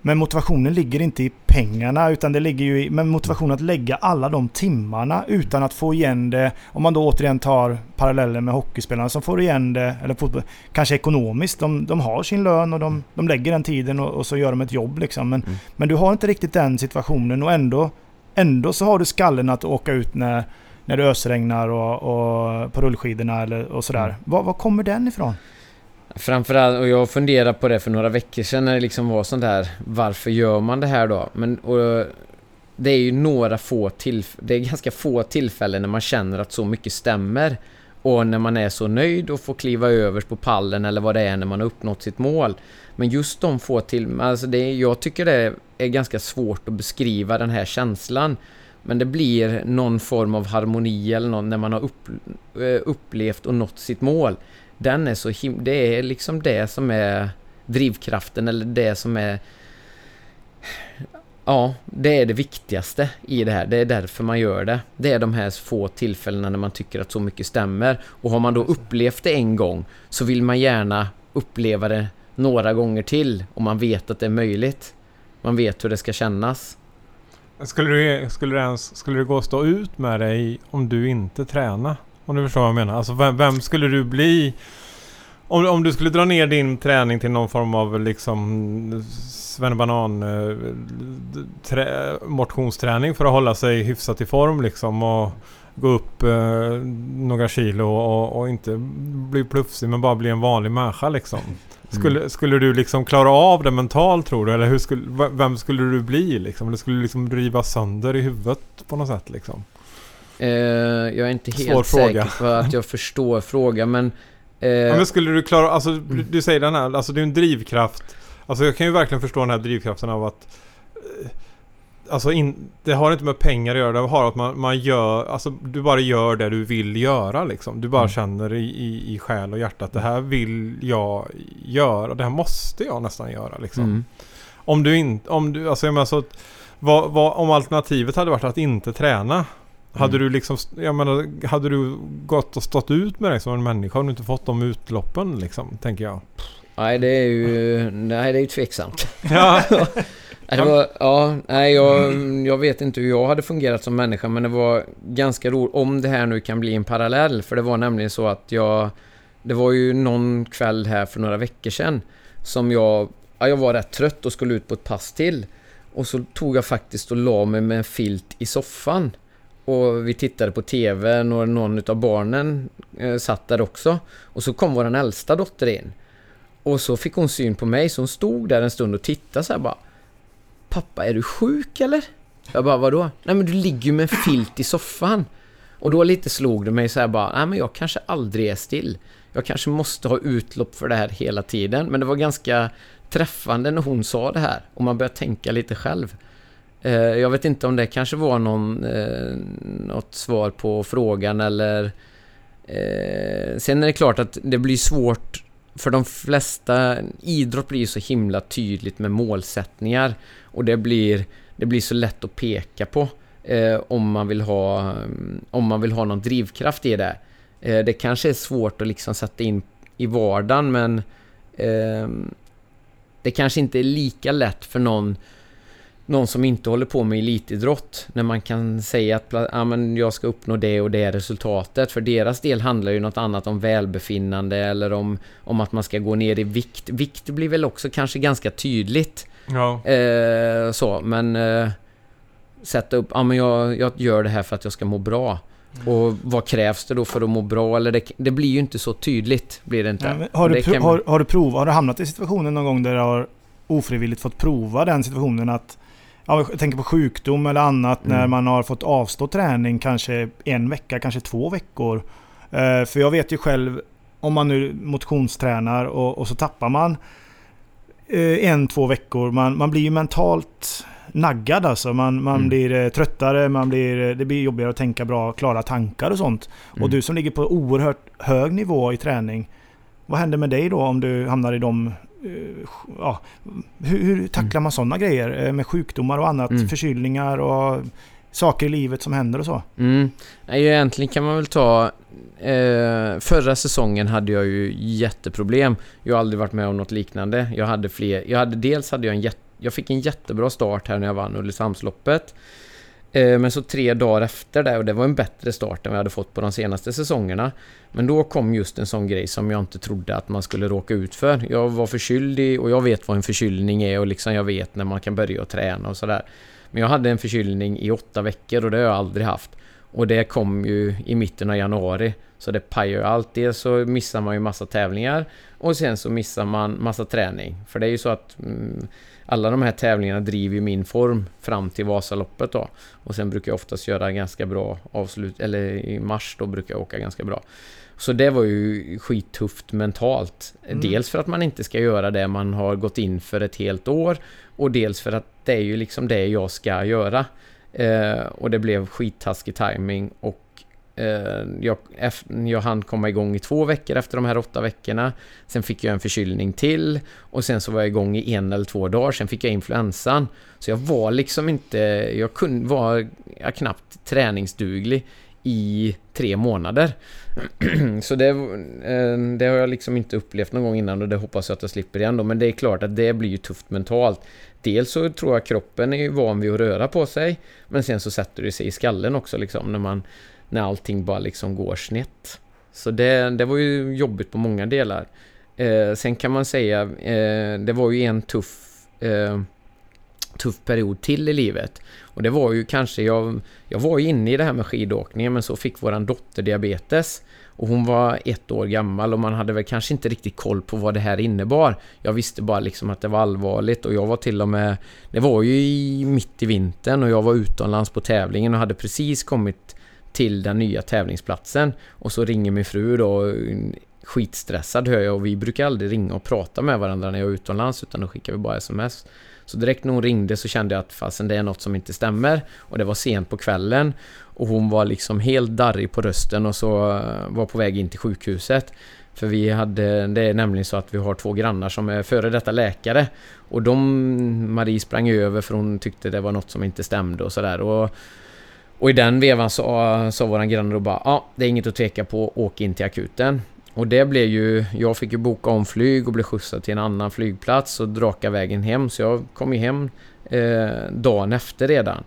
Men motivationen ligger inte i pengarna utan det ligger ju i men motivationen att lägga alla de timmarna utan att få igen det. Om man då återigen tar parallellen med hockeyspelarna som får igen det, eller fotboll, kanske ekonomiskt. De, de har sin lön och de, de lägger den tiden och, och så gör de ett jobb liksom. Men, Mm. men du har inte riktigt den situationen och ändå, ändå så har du skallen att åka ut när, när det ösregnar och, och på rullskidorna eller, och sådär. Mm. Var, var kommer den ifrån? Framförallt, och jag funderade på det för några veckor sedan när det liksom var sånt här, Varför gör man det här då? Men och, det är ju några få tillfällen, Det är ganska få tillfällen när man känner att så mycket stämmer. Och när man är så nöjd och får kliva överst på pallen eller vad det är när man har uppnått sitt mål. Men just de få till... Alltså det, jag tycker det är ganska svårt att beskriva den här känslan. Men det blir någon form av harmoni eller någon när man har upp, eh, upplevt och nått sitt mål den är så him- Det är liksom det som är drivkraften eller det som är... Ja, det är det viktigaste i det här. Det är därför man gör det. Det är de här få tillfällena när man tycker att så mycket stämmer. Och har man då upplevt det en gång så vill man gärna uppleva det några gånger till och man vet att det är möjligt. Man vet hur det ska kännas. Skulle du, skulle, det ens, skulle det gå att stå ut med dig om du inte tränar? Om du förstår vad jag menar. Alltså vem, vem skulle du bli? Om, om du skulle dra ner din träning till någon form av liksom svennebanan eh, trä, motionsträning för att hålla sig hyfsat i form liksom och gå upp eh, några kilo och, och inte bli plufsig men bara bli en vanlig människa liksom. Skulle, skulle du liksom klara av det mentalt tror du? Eller hur skulle, vem skulle du bli liksom? Eller skulle du liksom riva sönder i huvudet på något sätt liksom? Eh, jag är inte helt Svår fråga. säker på att jag förstår frågan men... Eh, Ja, men skulle du klara, alltså du, du säger den här, alltså det är en drivkraft. Alltså jag kan ju verkligen förstå den här drivkraften av att eh, Alltså in, det har inte med pengar att göra, det har att man, man gör, alltså du bara gör det du vill göra liksom. Du bara Mm. känner i, i, i själ och hjärta att det här vill jag göra, det här måste jag nästan göra liksom. mm. Om du inte, om du, alltså jag menar så vad, vad, om alternativet hade varit att inte träna. Hade Mm. du liksom, jag menar, hade du gått och stått ut med dig som en människa om du inte fått de utloppen liksom, tänker jag. Nej, det är ju... Nej, det är ju tveksamt. Ja, det var, ja, nej, jag, jag vet inte hur jag hade fungerat som människa, men det var ganska roligt. Om det här nu kan bli en parallell, för det var nämligen så att jag... Det var ju någon kväll här för några veckor sedan som jag... Ja, jag var rätt trött och skulle ut på ett pass till. Och så tog jag faktiskt och la mig med en filt i soffan. Och vi tittade på TV och någon av barnen eh, satt där också. Och så kom vår äldsta dotter in. Och så fick hon syn på mig så hon stod där en stund och tittade så här bara. Pappa, är du sjuk eller? Jag bara, vadå? Nej men du ligger ju med en filt i soffan. Och då lite slog det mig så här bara, nej men jag kanske aldrig är still. Jag kanske måste ha utlopp för det här hela tiden. Men det var ganska träffande när hon sa det här. Och man började tänka lite själv. Eh, jag vet inte om det kanske var någon, eh, något svar på frågan eller... Eh, sen är det klart att det blir svårt för de flesta... Idrott blir så himla tydligt med målsättningar. Och det blir, det blir så lätt att peka på eh, om, man vill ha, om man vill ha någon drivkraft i det. Eh, det kanske är svårt att liksom sätta in i vardagen men eh, det kanske inte är lika lätt för någon någon som inte håller på med elitidrott när man kan säga att ah, men jag ska uppnå det och det resultatet. För deras del handlar ju något annat om välbefinnande eller om, om att man ska gå ner i vikt. Vikt blir väl också kanske ganska tydligt. Ja. Eh, så, men eh, sätta upp, ja ah, men jag, jag gör det här för att jag ska må bra. Och vad krävs det då för att må bra? Eller det, det blir ju inte så tydligt, blir det inte. Nej, har, du det man... har, har, du provat, har du hamnat i situationen någon gång där du har ofrivilligt fått prova den situationen att Ja, jag tänker på sjukdom eller annat mm. när man har fått avstå träning kanske en vecka, kanske två veckor. Uh, för jag vet ju själv om man nu motionstränar och, och så tappar man uh, en, två veckor. Man, man blir ju mentalt naggad alltså. Man, man mm. blir uh, tröttare, man blir, det blir jobbigare att tänka bra, klara tankar och sånt. Mm. Och du som ligger på oerhört hög nivå i träning. Vad händer med dig då om du hamnar i de Eh, ja, hur, hur tacklar man sådana grejer eh, med sjukdomar och annat? Mm. Förkylningar och saker i livet som händer och så? Mm. Egentligen kan man väl ta... Eh, förra säsongen hade jag ju jätteproblem. Jag har aldrig varit med om något liknande. Jag hade fler... Jag hade, dels hade jag en jätte, Jag fick en jättebra start här när jag vann Ulricehamnsloppet. Eh, men så tre dagar efter det, och det var en bättre start än vi hade fått på de senaste säsongerna. Men då kom just en sån grej som jag inte trodde att man skulle råka ut för. Jag var förkyld och jag vet vad en förkylning är och liksom jag vet när man kan börja att träna och sådär. Men jag hade en förkylning i åtta veckor och det har jag aldrig haft. Och det kom ju i mitten av januari. Så det pajar ju allt. Dels så missar man ju massa tävlingar och sen så missar man massa träning. För det är ju så att mm, alla de här tävlingarna driver ju min form fram till Vasaloppet då. Och sen brukar jag oftast göra ganska bra avslut, eller i mars då brukar jag åka ganska bra. Så det var ju skittufft mentalt. Mm. Dels för att man inte ska göra det man har gått in för ett helt år och dels för att det är ju liksom det jag ska göra. Eh, och det blev skittaskig timing och Eh, jag, jag hann komma igång i två veckor efter de här åtta veckorna. Sen fick jag en förkylning till och sen så var jag igång i en eller två dagar. Sen fick jag influensan. Så jag var liksom inte... Jag kunde, var jag knappt träningsduglig i tre månader. så det, eh, det, har jag liksom inte upplevt någon gång innan och det hoppas jag att jag slipper igen då. Men det är klart att det blir ju tufft mentalt. Dels så tror jag kroppen är van vid att röra på sig. Men sen så sätter det sig i skallen också liksom när man när allting bara liksom går snett. Så det, det var ju jobbigt på många delar. Eh, sen kan man säga, eh, det var ju en tuff, eh, tuff period till i livet. Och det var ju kanske, jag, jag var ju inne i det här med skidåkningen men så fick våran dotter diabetes. Och hon var ett år gammal och man hade väl kanske inte riktigt koll på vad det här innebar. Jag visste bara liksom att det var allvarligt och jag var till och med... Det var ju i, mitt i vintern och jag var utomlands på tävlingen och hade precis kommit till den nya tävlingsplatsen. Och så ringer min fru då, skitstressad hör jag och vi brukar aldrig ringa och prata med varandra när jag är utomlands utan då skickar vi bara sms. Så direkt när hon ringde så kände jag att fasen det är något som inte stämmer och det var sent på kvällen och hon var liksom helt darrig på rösten och så eh, var på väg in till sjukhuset. För vi hade, det är nämligen så att vi har två grannar som är före detta läkare och de, Marie sprang över för hon tyckte det var något som inte stämde och sådär och och i den vevan sa, sa våran granne då bara ja, ah, det är inget att tveka på, åk in till akuten. Och det blev ju, jag fick ju boka om flyg och blev skjutsad till en annan flygplats och draka vägen hem. Så jag kom ju hem eh, dagen efter redan.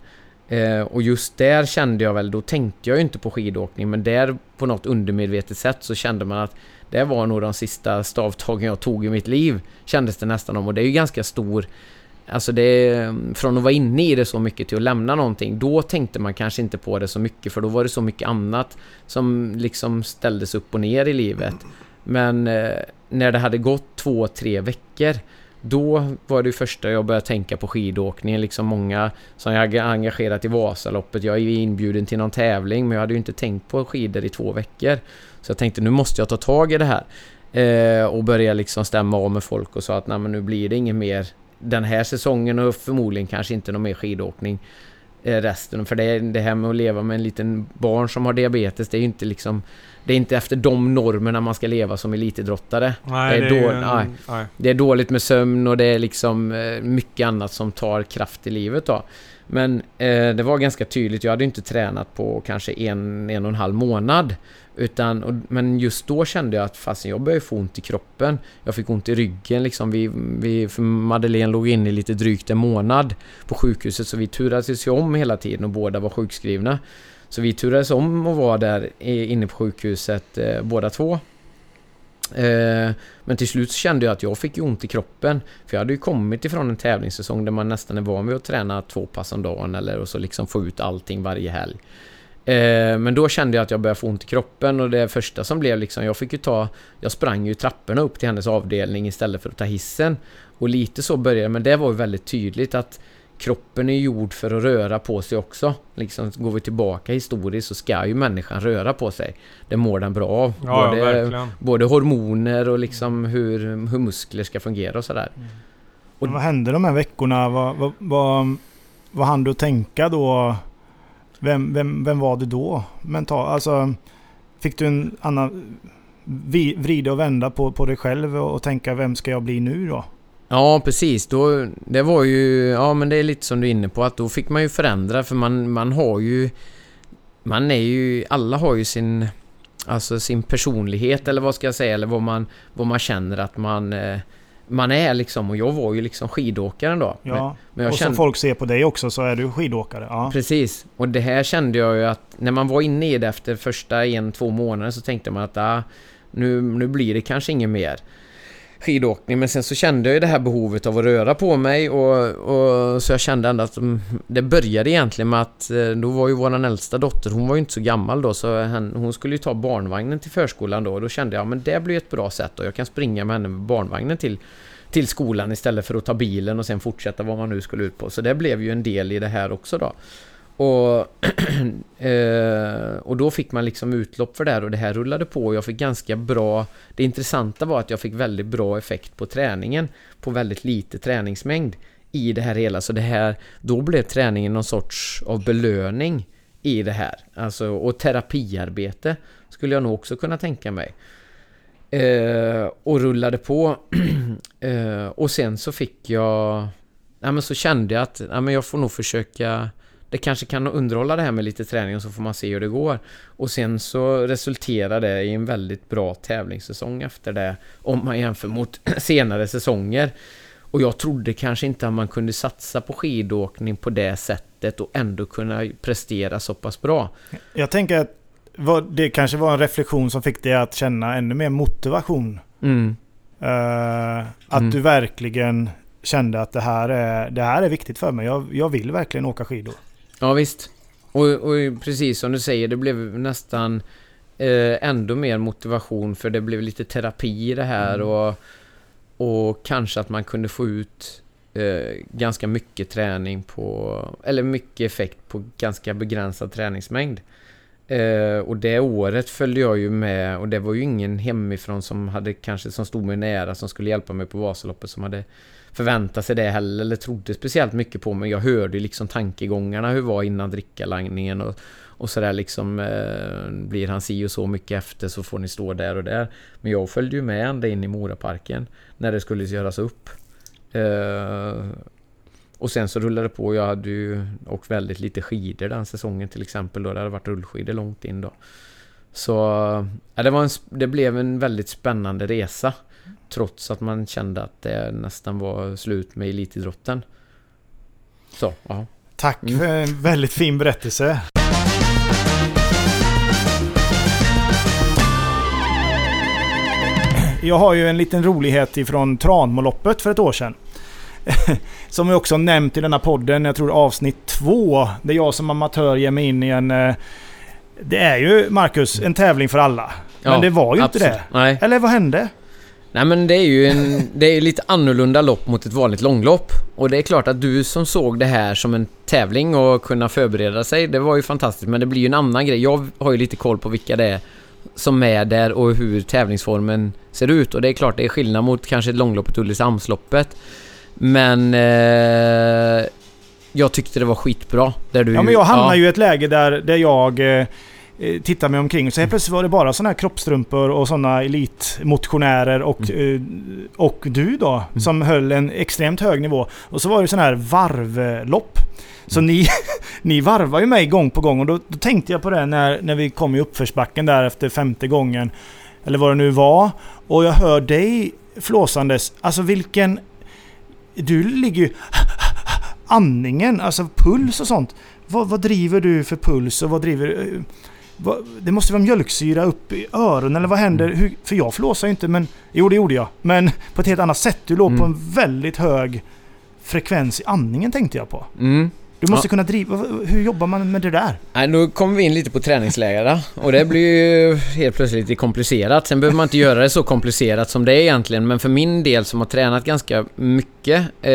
Eh, och just där kände jag väl, då tänkte jag ju inte på skidåkning, men där på något undermedvetet sätt så kände man att det var nog de sista stavtagen jag tog i mitt liv, kändes det nästan om. Och det är ju ganska stor Alltså det, från att vara inne i det så mycket till att lämna någonting, då tänkte man kanske inte på det så mycket för då var det så mycket annat som liksom ställdes upp och ner i livet. Men eh, när det hade gått två, tre veckor då var det första jag började tänka på skidåkningen. Liksom många som jag engagerat i Vasaloppet. Jag är inbjuden till någon tävling men jag hade ju inte tänkt på skidor i två veckor. Så jag tänkte nu måste jag ta tag i det här. Eh, och börja liksom stämma av med folk och sa att nej men nu blir det inget mer den här säsongen och förmodligen kanske inte någon mer skidåkning eh, resten. För det, det här med att leva med en liten barn som har diabetes, det är ju inte liksom... Det är inte efter de normerna man ska leva som elitidrottare. Nej, det, är det är en- nej. nej. det är dåligt med sömn och det är liksom eh, mycket annat som tar kraft i livet då. Men eh, det var ganska tydligt, jag hade inte tränat på kanske en, en och en halv månad. Utan, och, men just då kände jag att fasen, jag började få ont i kroppen. Jag fick ont i ryggen liksom. Vi, vi, för Madeleine låg inne i lite drygt en månad på sjukhuset så vi turades ju om hela tiden och båda var sjukskrivna. Så vi turades om att vara där inne på sjukhuset eh, båda två. Eh, men till slut kände jag att jag fick ont i kroppen. För jag hade ju kommit ifrån en tävlingssäsong där man nästan är van vid att träna två pass om dagen eller och så liksom få ut allting varje helg. Eh, men då kände jag att jag började få ont i kroppen och det första som blev liksom, jag fick ju ta, jag sprang ju trapporna upp till hennes avdelning istället för att ta hissen. Och lite så började det, men det var ju väldigt tydligt att kroppen är gjord för att röra på sig också. Liksom går vi tillbaka historiskt så ska ju människan röra på sig. Det mår den bra av. Ja, ja, Både- verkligen. Både hormoner och liksom hur, hur muskler ska fungera och sådär. Och- Men vad hände de här veckorna? Vad, vad, vad, vad hann du tänka då? Vem, vem, vem var du då? Mental, alltså, fick du en annan... Vrida och vända på, på dig själv och, och tänka vem ska jag bli nu då? Ja, precis. Då, det var ju... Ja, men det är lite som du är inne på att då fick man ju förändra för man, man har ju... Man är ju... Alla har ju sin... Alltså sin personlighet eller vad ska jag säga eller vad man, vad man känner att man... eh, Man är liksom och jag var ju liksom skidåkaren då. Men, Ja. men jag och kände, som folk ser på dig också så är du skidåkare. Ja. Precis. Och det här kände jag ju att när man var inne i det efter första en, två månader så tänkte man att ah, nu, nu blir det kanske inget mer skidåkning. Men sen så kände jag ju det här behovet av att röra på mig och, och så jag kände ändå att mm, det började egentligen med att eh, då var ju våran äldsta dotter, hon var ju inte så gammal då så hen, hon skulle ju ta barnvagnen till förskolan då och då kände jag men det blir ett bra sätt och jag kan springa med henne med barnvagnen till till skolan istället för att ta bilen och sen fortsätta vad man nu skulle ut på. Så det blev ju en del i det här också då. Och, eh, och då fick man liksom utlopp för det här och det här rullade på och jag fick ganska bra... Det intressanta var att jag fick väldigt bra effekt på träningen på väldigt lite träningsmängd i det här hela. Så det här, då blev träningen någon sorts av belöning i det här. Alltså, och terapiarbete skulle jag nog också kunna tänka mig. Eh, och rullade på. eh, och sen så fick jag... Ja, men så kände jag att ja, men jag får nog försöka... Det kanske kan underhålla det här med lite träning och så får man se hur det går. Och sen så resulterade det i en väldigt bra tävlingssäsong efter det. Om man jämför mot senare säsonger. Och jag trodde kanske inte att man kunde satsa på skidåkning på det sättet och ändå kunna prestera så pass bra. Jag tänker att det kanske var en reflektion som fick dig att känna ännu mer motivation. Mm. Eh, att Mm. du verkligen kände att det här är, det här är viktigt för mig. Jag, jag vill verkligen åka skidor. Ja visst. Och, och precis som du säger, det blev nästan eh, ändå mer motivation för det blev lite terapi i det här Mm. och, och kanske att man kunde få ut eh, ganska mycket träning på, eller mycket effekt på ganska begränsad träningsmängd. Eh, och det året följde jag ju med och det var ju ingen hemifrån som hade kanske som stod mig nära som skulle hjälpa mig på Vasaloppet som hade förvänta sig det heller eller trodde speciellt mycket på mig. Jag hörde ju liksom tankegångarna hur det var innan drickalangningen och, och sådär liksom eh, blir han si och så mycket efter så får ni stå där och där. Men jag följde ju med ända in i Moraparken när det skulle göras upp. Eh, och sen så rullade det på. Jag hade ju åkt väldigt lite skidor den säsongen till exempel. Då. Det hade varit rullskidor långt in då. Så eh, ja, det, var en, det blev en väldigt spännande resa. Trots att man kände att det nästan var slut med elitidrotten. Så, ja. Tack Mm. för en väldigt fin berättelse. Jag har ju en liten rolighet ifrån Tranmoloppet för ett år sedan. som jag också nämnt i denna podden, jag tror avsnitt två. Där jag som amatör ger mig in i en... eh, Det är ju, Marcus, en tävling för alla. Men Ja, det var ju absolut. inte det. Nej. Eller vad hände? Nej men det är ju en, det är lite annorlunda lopp mot ett vanligt långlopp. Och det är klart att du som såg det här som en tävling och kunna förbereda sig, det var ju fantastiskt. Men det blir ju en annan grej. Jag har ju lite koll på vilka det är som är där och hur tävlingsformen ser ut. Och det är klart det är skillnad mot kanske loppet Ulricehamnsloppet. Men eh, jag tyckte det var skitbra. Där du, Ja men jag hamnar ja. ju i ett läge där, där jag eh, eh, tittar mig omkring så helt plötsligt var det bara sådana här kroppstrumpor och sådana elitmotionärer och, eh, och du då som höll en extremt hög nivå. Och så var det sådana här varvlopp. Så ni, ni varvar ju mig gång på gång och då, då tänkte jag på det när, när vi kom i uppförsbacken där efter femte gången. Eller vad det nu var. Och jag hör dig flåsandes. Alltså vilken... Du ligger ju... Andningen, alltså puls och sånt. Vad, vad driver du för puls och vad driver... det måste vara mjölksyra upp i öronen eller vad händer? Hur, för jag flåsar ju inte men... Jo det gjorde jag. Men på ett helt annat sätt. Du låg på Mm. en väldigt hög frekvens i andningen tänkte jag på. Mm. Du måste Ja. kunna driva... Hur jobbar man med det där? Nej, nu kommer vi in lite på träningsläger och det blir ju helt plötsligt lite komplicerat. Sen behöver man inte göra det så komplicerat som det är egentligen, men för min del som har tränat ganska mycket, eh,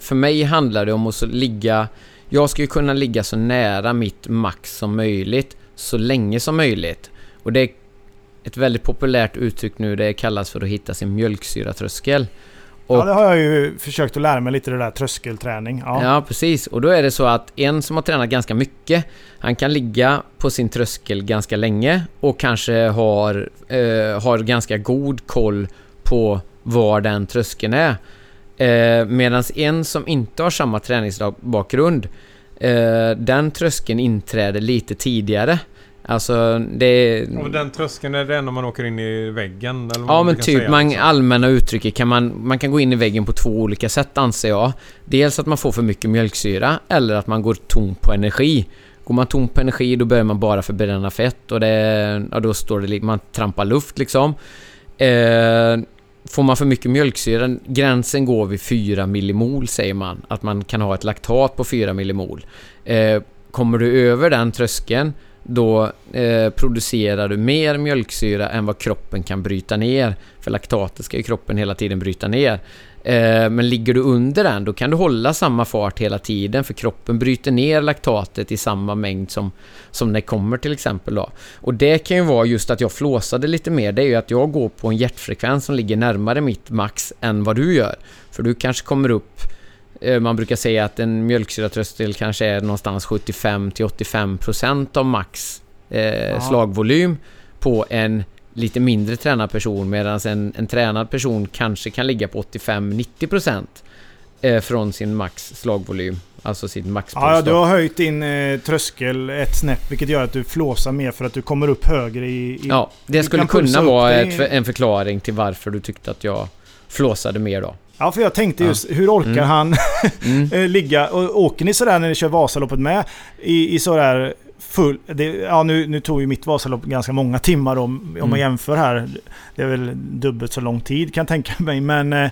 för mig handlar det om att ligga... Jag ska ju kunna ligga så nära mitt max som möjligt, så länge som möjligt. Och det är ett väldigt populärt uttryck nu, det kallas för att hitta sin mjölksyratröskel. Ja, Och- det har jag ju försökt att lära mig lite det där tröskelträning. Ja. Ja. precis. Och då är det så att en som har tränat ganska mycket, han kan ligga på sin tröskel ganska länge och kanske har, eh, har ganska god koll på var den tröskeln är. Eh, Medan en som inte har samma träningsbakgrund, eh, den tröskeln inträder lite tidigare. Alltså det... Och den tröskeln, är det när man åker in i väggen? Eller Ja men typ, säga, man, alltså. allmänna uttrycket kan man, man kan gå in i väggen på två olika sätt anser jag. Dels att man får för mycket mjölksyra eller att man går tom på energi. Går man tom på energi då börjar man bara förbränna fett och det, ja, då står det, man trampar luft liksom. Eh, får man för mycket mjölksyra, gränsen går vid 4 millimol säger man. Att man kan ha ett laktat på 4 millimol. Eh, kommer du över den tröskeln då eh, producerar du mer mjölksyra än vad kroppen kan bryta ner. För laktatet ska ju kroppen hela tiden bryta ner. Eh, men ligger du under den, då kan du hålla samma fart hela tiden för kroppen bryter ner laktatet i samma mängd som, som det kommer till exempel då. Och det kan ju vara just att jag flåsade lite mer, det är ju att jag går på en hjärtfrekvens som ligger närmare mitt max än vad du gör. För du kanske kommer upp eh, man brukar säga att en mjölksyratröskel kanske är någonstans 75-85% av max eh, Ja. slagvolym på en lite mindre tränad person medan en, en tränad person kanske kan ligga på 85-90% eh, från sin max slagvolym. Alltså sin maxpuls. Ja, du då. har höjt din eh, tröskel ett snäpp vilket gör att du flåsar mer för att du kommer upp högre i... i ja, det du skulle kunna vara ett, en förklaring till varför du tyckte att jag flåsade mer då. Ja, för jag tänkte Ja. just hur orkar Mm. han Mm. eh, ligga? Och åker ni sådär när ni kör Vasaloppet med? I, i sådär full... Det, ja, nu, nu tog ju mitt Vasalopp ganska många timmar om, om Mm. man jämför här. Det är väl dubbelt så lång tid kan jag tänka mig. Men eh,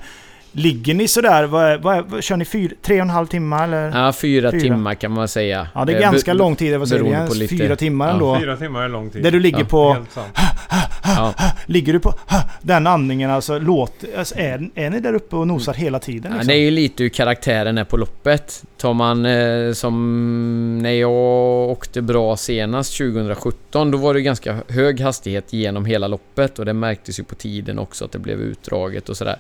ligger ni sådär? Vad, vad, vad, kör ni fyra, tre och en halv timme eller? Ja, fyra, Fyra. timmar kan man säga. Ja, det är Eh, ganska be- lång tid. Vad säger Fyra timmar ja. ändå. Fyra timmar är lång tid. Där du ligger Ja, på... Ja. Ligger du på den andningen? Alltså, låt, alltså är, är ni där uppe och nosar hela tiden? Ja, Liksom? det är ju lite hur karaktären är på loppet. Tar man eh, som när jag åkte bra senast 2017, då var det ganska hög hastighet genom hela loppet och det märktes ju på tiden också att det blev utdraget och sådär.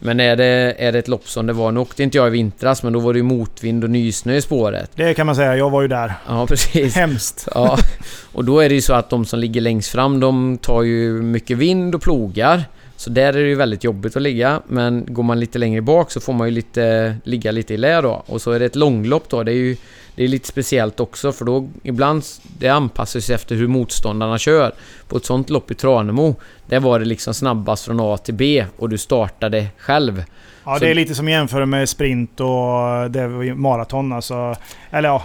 Men är det, är det ett lopp som det var, nu åkte inte jag i vintras men då var det ju motvind och nysnö i spåret. Det kan man säga. Jag var ju där. Ja precis. Hemskt. Ja, och då är det ju så att de som ligger längst fram, de tar ju mycket vind och plogar. Så där är det ju väldigt jobbigt att ligga, men går man lite längre bak så får man ju lite, ligga lite i lä då. Och så är det ett långlopp då, det är ju det är lite speciellt också för då ibland, det anpassar sig efter hur motståndarna kör. På ett sånt lopp i Tranemo, där var det liksom snabbast från A till B och du startade själv. Ja, Så- det är lite som att jämföra med sprint och det maraton alltså. Eller ja,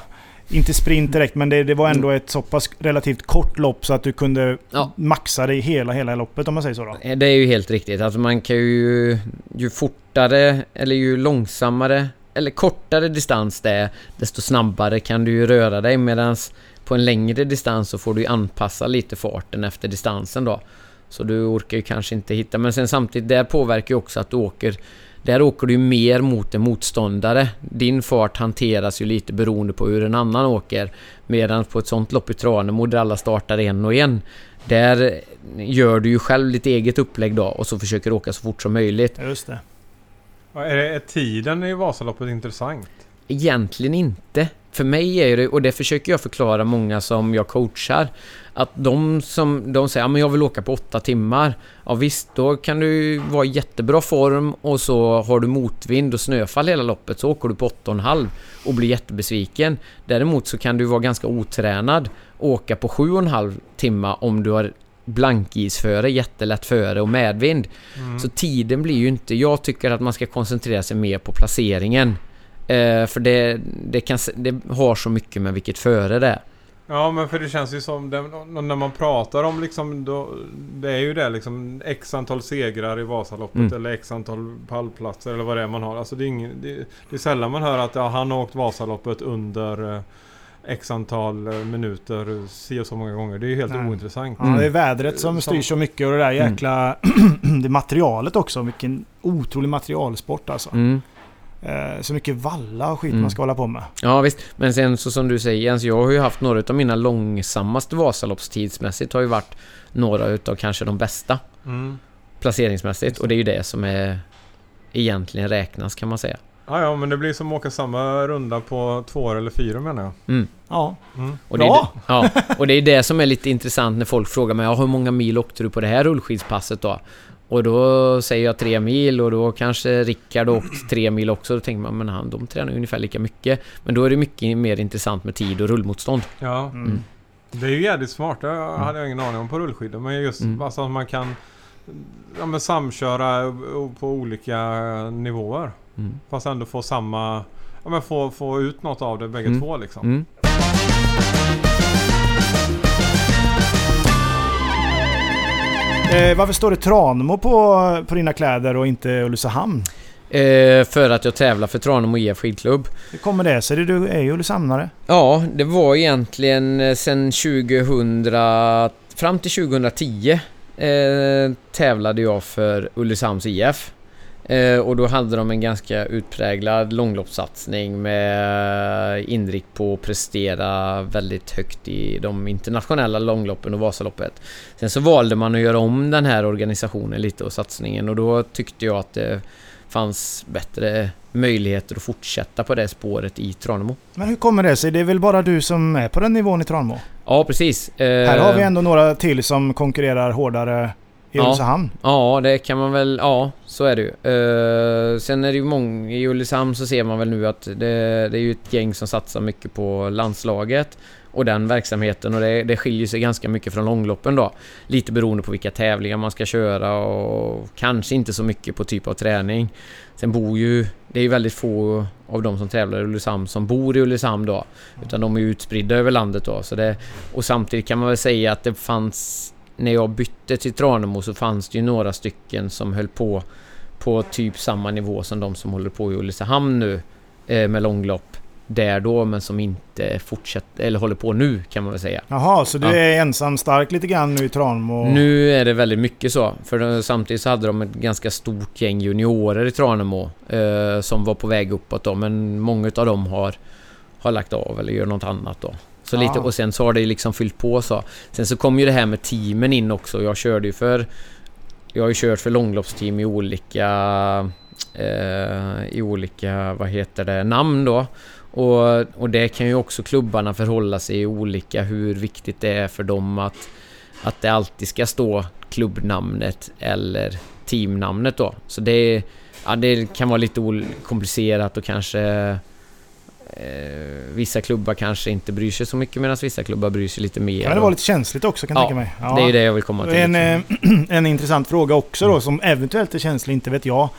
inte sprint direkt, men det, det var ändå ett så pass relativt kort lopp så att du kunde Ja. maxa i hela, hela loppet om man säger så då. Eh, Det är ju helt riktigt. Alltså man kan ju... Ju fortare eller ju långsammare eller kortare distans det är, desto snabbare kan du ju röra dig. Medan på en längre distans så får du anpassa lite farten efter distansen då. Så du orkar ju kanske inte hitta... Men sen samtidigt, det påverkar ju också att du åker... Där åker du mer mot en motståndare. Din fart hanteras ju lite beroende på hur en annan åker. Medan på ett sånt lopp i Tranemo där alla startar en och en. Där gör du ju själv ditt eget upplägg då och så försöker åka så fort som möjligt. Just det. Är, det, är tiden i Vasaloppet intressant? Egentligen inte. För mig är det, och det försöker jag förklara många som jag coachar, att de som de säger att jag vill åka på åtta timmar. Ja visst, då kan du vara i jättebra form och så har du motvind och snöfall hela loppet så åker du på åtta och en halv och blir jättebesviken. Däremot så kan du vara ganska otränad och åka på sju och en halv timme om du har blankisföre, jättelätt före och medvind. Mm. Så tiden blir ju inte... Jag tycker att man ska koncentrera sig mer på placeringen. Eh, för det, det, kan, det har så mycket med vilket före det är. Ja men för det känns ju som det, när man pratar om liksom då, Det är ju det liksom X antal segrar i Vasaloppet Mm. eller X antal pallplatser eller vad det är man har. Alltså det är, ingen, det, det är sällan man hör att ja, han har åkt Vasaloppet under eh, X antal eh, minuter si och så många gånger. Det är ju helt Nej. ointressant. Ja, det är vädret som Som- styr så mycket och det där Mm. jäkla... det materialet också. Vilken otrolig materialsport alltså. Mm. Eh, så mycket valla och skit Mm. man ska hålla på med. Ja visst, men sen så som du säger Jens, jag har ju haft några av mina långsammaste Vasaloppstidsmässigt har ju varit några utav kanske de bästa Mm. placeringsmässigt och det är ju det som är egentligen räknas kan man säga. Ja, ja men det blir som att åka samma runda på två år eller fyra menar jag. Mm. Ja. Mm. Och det, är, Bra! ja, och det är det som är lite intressant när folk frågar mig ja, hur många mil åkte du på det här rullskidspasset då? Och då säger jag tre mil och då kanske Rickard åkt tre mil också. Då tänker man men han, de tränar ju ungefär lika mycket. Men då är det mycket mer intressant med tid och rullmotstånd. Ja, Mm. det är ju jävligt smart. Det hade jag ingen aning om på rullskidor. Men just Mm. alltså att man kan ja, men samköra på olika nivåer. Mm. Fast ändå få samma... Ja men få, få ut något av det bägge Mm. två liksom. Eh, varför står det Tranemo på, på dina kläder och inte Ulricehamn? Eh, för att jag tävlar för Tranemo IF skidklubb. Hur kommer det sig? Du är ju Ulricehamnare. Ja, det var egentligen eh, sen 2000... Fram till 2010 eh, tävlade jag för Ulricehamns IF. Eh, och då hade de en ganska utpräglad långloppssatsning med inrikt på att prestera väldigt högt i de internationella långloppen och Vasaloppet. Sen så valde man att göra om den här organisationen lite och satsningen och då tyckte jag att det fanns bättre möjligheter att fortsätta på det spåret i Tranemo. Men hur kommer det sig? Det är väl bara du som är på den nivån i Tranemo? Ja, precis. Eh, Här har vi ändå några till som konkurrerar hårdare i Ja. Ulricehamn. Ja, det kan man väl... Ja, så är det ju. Eh, sen är det ju många... I Ulricehamn så ser man väl nu att det, det är ju ett gäng som satsar mycket på landslaget och den verksamheten och det, det skiljer sig ganska mycket från långloppen då. Lite beroende på vilka tävlingar man ska köra och kanske inte så mycket på typ av träning. Sen bor ju... Det är ju väldigt få av de som tävlar i Ulricehamn som bor i Ulricehamn då. Utan de är utspridda över landet då. Så det, och samtidigt kan man väl säga att det fanns... När jag bytte till Tranemo så fanns det ju några stycken som höll på på typ samma nivå som de som håller på i Ulricehamn nu eh, med långlopp där då men som inte fortsätter eller håller på nu kan man väl säga. Jaha, så du Ja. är ensam stark lite grann nu i Tranemo? Nu är det väldigt mycket så. För samtidigt så hade de ett ganska stort gäng juniorer i Tranemo eh, som var på väg uppåt då men många av dem har, har lagt av eller gör något annat då. Så lite, och sen så har det liksom fyllt på så. Sen så kom ju det här med teamen in också. Jag körde ju för... Jag har ju kört för långloppsteam i olika... Eh, I olika, vad heter det, namn då. Och, och det kan ju också klubbarna förhålla sig i olika hur viktigt det är för dem att, att det alltid ska stå klubbnamnet eller teamnamnet då. Så det, ja, det kan vara lite komplicerat och kanske eh, vissa klubbar kanske inte bryr sig så mycket medan vissa klubbar bryr sig lite mer. Kan det vara lite känsligt också kan jag Ja, tänka mig. Det är ju det jag vill komma till. En, liksom. eh, en intressant fråga också då Mm. som eventuellt är känslig, inte vet jag.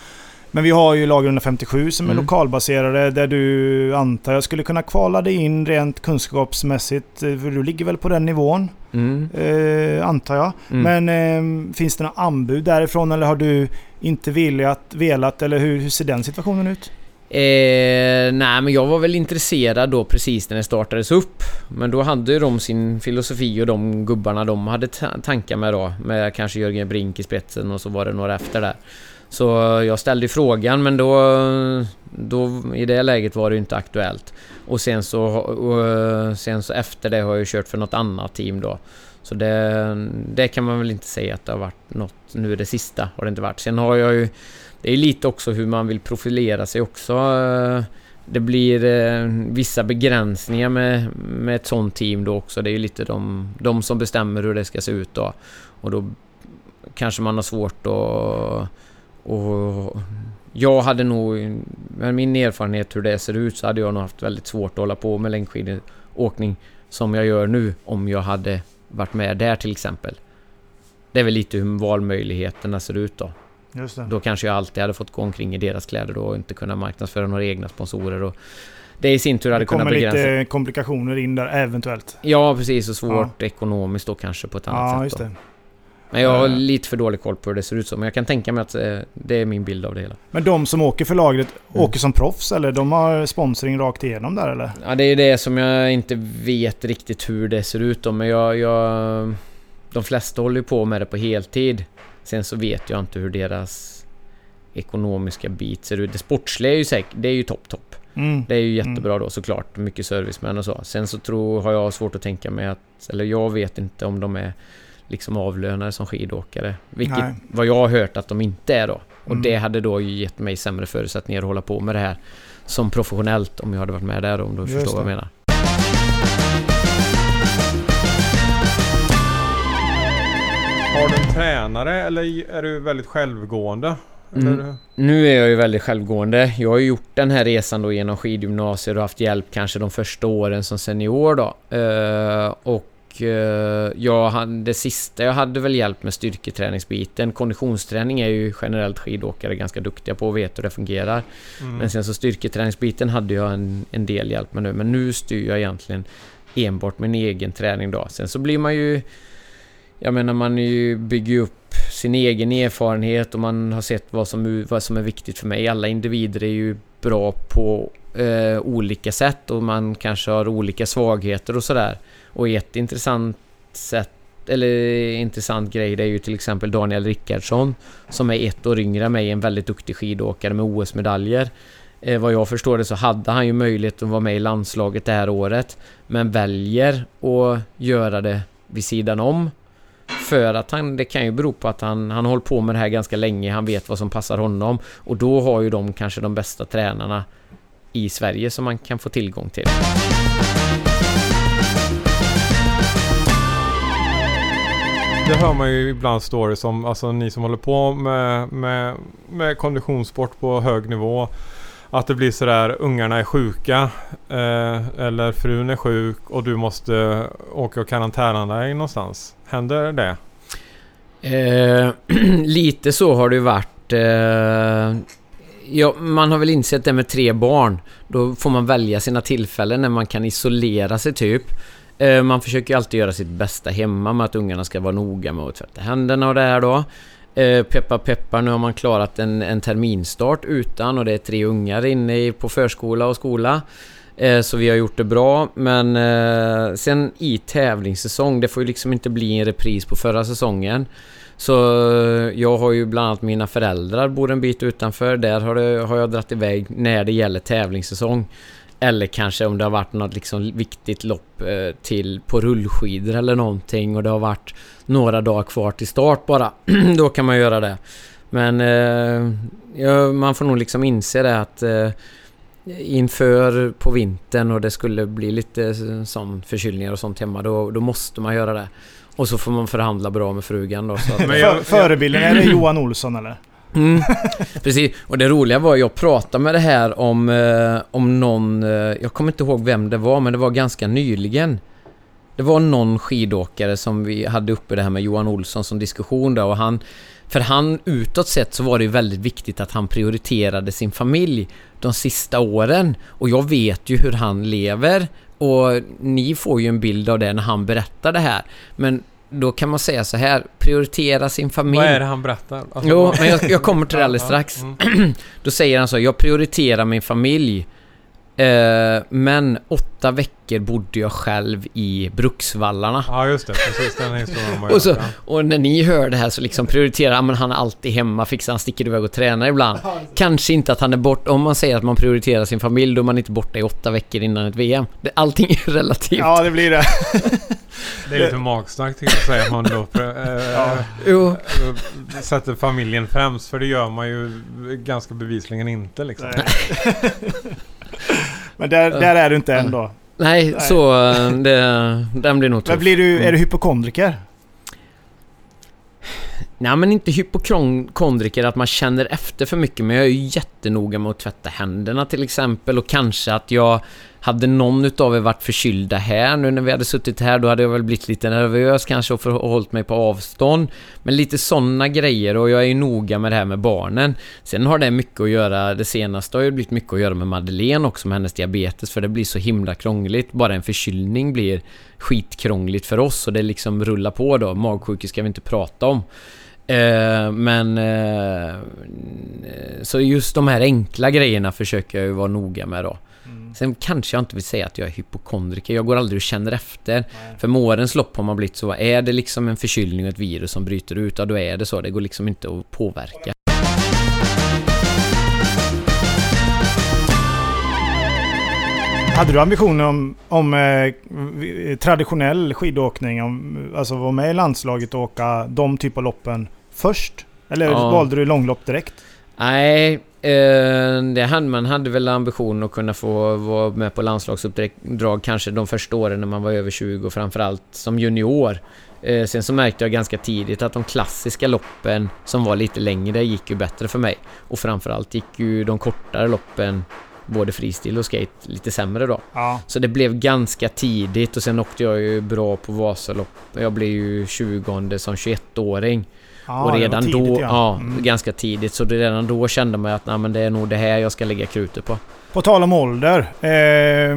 Men vi har ju lag 157 som är Mm. lokalbaserade där du antar jag skulle kunna kvala dig in rent kunskapsmässigt. eh, För du ligger väl på den nivån Mm. eh, antar jag. Mm. Men eh, finns det några anbud därifrån eller har du inte velat, velat eller hur, hur ser den situationen ut? Eh, nej, men jag var väl intresserad då precis när det startades upp. Men då hade ju de sin filosofi och de gubbarna de hade ta- tankar med då. Med kanske Jörgen Brink i spetsen och så var det några efter där. Så jag ställde frågan men då, då i det läget var det inte aktuellt. Och sen så, och sen så efter det har jag ju kört för något annat team då. Så det, det kan man väl inte säga att det har varit något nu är det sista har det inte varit. Sen har jag ju det är lite också hur man vill profilera sig också. Det blir eh, vissa begränsningar med, med ett sånt team då också. Det är ju lite de, de som bestämmer hur det ska se ut då. Och då kanske man har svårt att... Och jag hade nog, med min erfarenhet hur det ser ut, så hade jag nog haft väldigt svårt att hålla på med längdskidåkning som jag gör nu om jag hade varit med där till exempel. Det är väl lite hur valmöjligheterna ser ut då. Det. Då kanske jag alltid hade fått gå omkring i deras kläder då och inte kunna marknadsföra några egna sponsorer. Och det i sin tur hade Det kommer kunnat begränsa... lite komplikationer in där eventuellt. Ja, precis. Och svårt ekonomiskt då kanske på ett annat Ja, sätt. just Då. det. Men jag har Eh. lite för dålig koll på hur det ser ut så. Men jag kan tänka mig att eh, det är min bild av det hela. Men de som åker för lagret Mm. åker som proffs eller? De har sponsring rakt igenom där eller? Ja, det är det som jag inte vet riktigt hur det ser ut då. Men jag... jag de flesta håller ju på med det på heltid. Sen så vet jag inte hur deras ekonomiska bit ser ut. Det sportsliga är ju säkert... Det är ju topp, topp. Mm. Det är ju jättebra då såklart. Mycket servicemän och så. Sen så tror, har jag svårt att tänka mig att... Eller jag vet inte om de är liksom avlönade som skidåkare. Vilket Nej. vad jag har hört att de inte är då. Och Mm. det hade då gett mig sämre förutsättningar att hålla på med det här som professionellt om jag hade varit med där om du Just förstår vad jag det. menar. Har du en tränare eller är du väldigt självgående? Mm. Nu är jag ju väldigt självgående. Jag har ju gjort den här resan då genom skidgymnasier och haft hjälp kanske de första åren som senior då. Eh, och eh, jag hade, det sista, jag hade väl hjälp med styrketräningsbiten. Konditionsträning är ju generellt skidåkare ganska duktiga på och vet hur det fungerar. Mm. Men sen så styrketräningsbiten hade jag en, en del hjälp med nu. Men nu styr jag egentligen enbart min egen träning då. Sen så blir man ju... Jag menar man ju, bygger ju upp sin egen erfarenhet och man har sett vad som, vad som är viktigt för mig. Alla individer är ju bra på eh, olika sätt och man kanske har olika svagheter och sådär. Och ett intressant sätt eller intressant grej det är ju till exempel Daniel Rickardsson som är ett år yngre än mig, en väldigt duktig skidåkare med OS-medaljer. Eh, vad jag förstår det så hade han ju möjlighet att vara med i landslaget det här året men väljer att göra det vid sidan om. För att han, det kan ju bero på att han, han har hållit på med det här ganska länge, han vet vad som passar honom och då har ju de kanske de bästa tränarna i Sverige som man kan få tillgång till. Det hör man ju ibland stories om, alltså ni som håller på med, med, med konditionssport på hög nivå. Att det blir sådär, ungarna är sjuka eh, eller frun är sjuk och du måste åka och karantäna dig någonstans. Händer det? Eh, lite så har det ju varit. Eh, ja, man har väl insett det med tre barn. Då får man välja sina tillfällen när man kan isolera sig typ. Eh, man försöker ju alltid göra sitt bästa hemma med att ungarna ska vara noga med att tvätta händerna och det här då. Eh, peppa peppar, nu har man klarat en, en terminstart utan och det är tre ungar inne i, på förskola och skola. Eh, Så vi har gjort det bra, men eh, sen i tävlingssäsong, det får ju liksom inte bli en repris på förra säsongen. Så eh, jag har ju bland annat mina föräldrar bor en bit utanför. Där har, det, har jag dratt iväg när det gäller tävlingssäsong. Eller kanske om det har varit något liksom viktigt lopp eh, till på rullskidor eller någonting och det har varit några dagar kvar till start bara. Då kan man göra det. Men eh, ja, man får nog liksom inse det att eh, inför på vintern och det skulle bli lite sån förkylningar och sånt hemma då, då måste man göra det. Och så får man förhandla bra med frugan då. Så att, Men jag- För, förebilden, är det Johan Olsson eller? Mm, precis. Och det roliga var jag pratade med det här om, eh, om någon, eh, jag kommer inte ihåg vem det var, men det var ganska nyligen. Det var någon skidåkare som vi hade uppe det här med Johan Olsson som diskussion då och han För han, utåt sett så var det ju väldigt viktigt att han prioriterade sin familj de sista åren. Och jag vet ju hur han lever. Och ni får ju en bild av det när han berättar det här. Men då kan man säga så här, prioritera sin familj. Vad är det han berättar? Alltså, Jo, men jag, jag kommer till det alldeles strax. mm. Då säger han så, jag prioriterar min familj. Eh, men åtta veckor bodde jag själv i Bruksvallarna. Ja, just det. Precis den historien Och så-. Och när ni hör det här så liksom prioriterar han, men han är alltid hemma, fixar han sticker iväg och tränar ibland. Kanske inte att han är borta, om man säger att man prioriterar sin familj, då är man inte borta i åtta veckor innan ett VM. Det, allting är relativt. Ja, det blir det. Det är lite magstarkt tycker jag att säga att man då eh, Ja. Jo, eh, sätter familjen främst. För det gör man ju ganska bevisligen inte liksom. Men där, där är du inte än då. nej, Nej. så eh, det, den blir nog Men tuff. blir du, är Mm. du hypokondriker? Nej men inte hypokondriker att man känner efter för mycket men jag är ju jättenoga med att tvätta händerna till exempel och kanske att jag hade någon utav er varit förkylda här nu när vi hade suttit här då hade jag väl blivit lite nervös kanske och förhållit mig på avstånd. Men lite sådana grejer och jag är ju noga med det här med barnen. Sen har det mycket att göra, det senaste har ju blivit mycket att göra med Madeleine också med hennes diabetes för det blir så himla krångligt. Bara en förkylning blir skitkrångligt för oss och det liksom rullar på då. Magsjuka ska vi inte prata om. Eh, men... Eh, så just de här enkla grejerna försöker jag ju vara noga med då. Sen kanske jag inte vill säga att jag är hypokondriker. Jag går aldrig och känner efter. För med årens lopp har man blivit så. Är det liksom en förkylning och ett virus som bryter ut, ja då är det så. Det går liksom inte att påverka. Hade du ambitioner om, om eh, traditionell skidåkning? Om, alltså vara med i landslaget och åka de typ av loppen först? Eller Ja. valde du långlopp direkt? Nej, det hade, man hade väl ambition att kunna få vara med på landslagsuppdrag kanske de första åren när man var över 20 och framförallt som junior. Eh, sen så märkte jag ganska tidigt att de klassiska loppen som var lite längre gick ju bättre för mig. Och framförallt gick ju de kortare loppen, både freestyle och skate, lite sämre då. Ja. Så det blev ganska tidigt och sen åkte jag ju bra på Vasalopp. Jag blev ju 20 som 21-åring. Ja och redan tidigt, då, ja, Mm. ganska tidigt. Så det redan då kände man att nej, men det är nog det här jag ska lägga krutet på. På tal om ålder. Eh,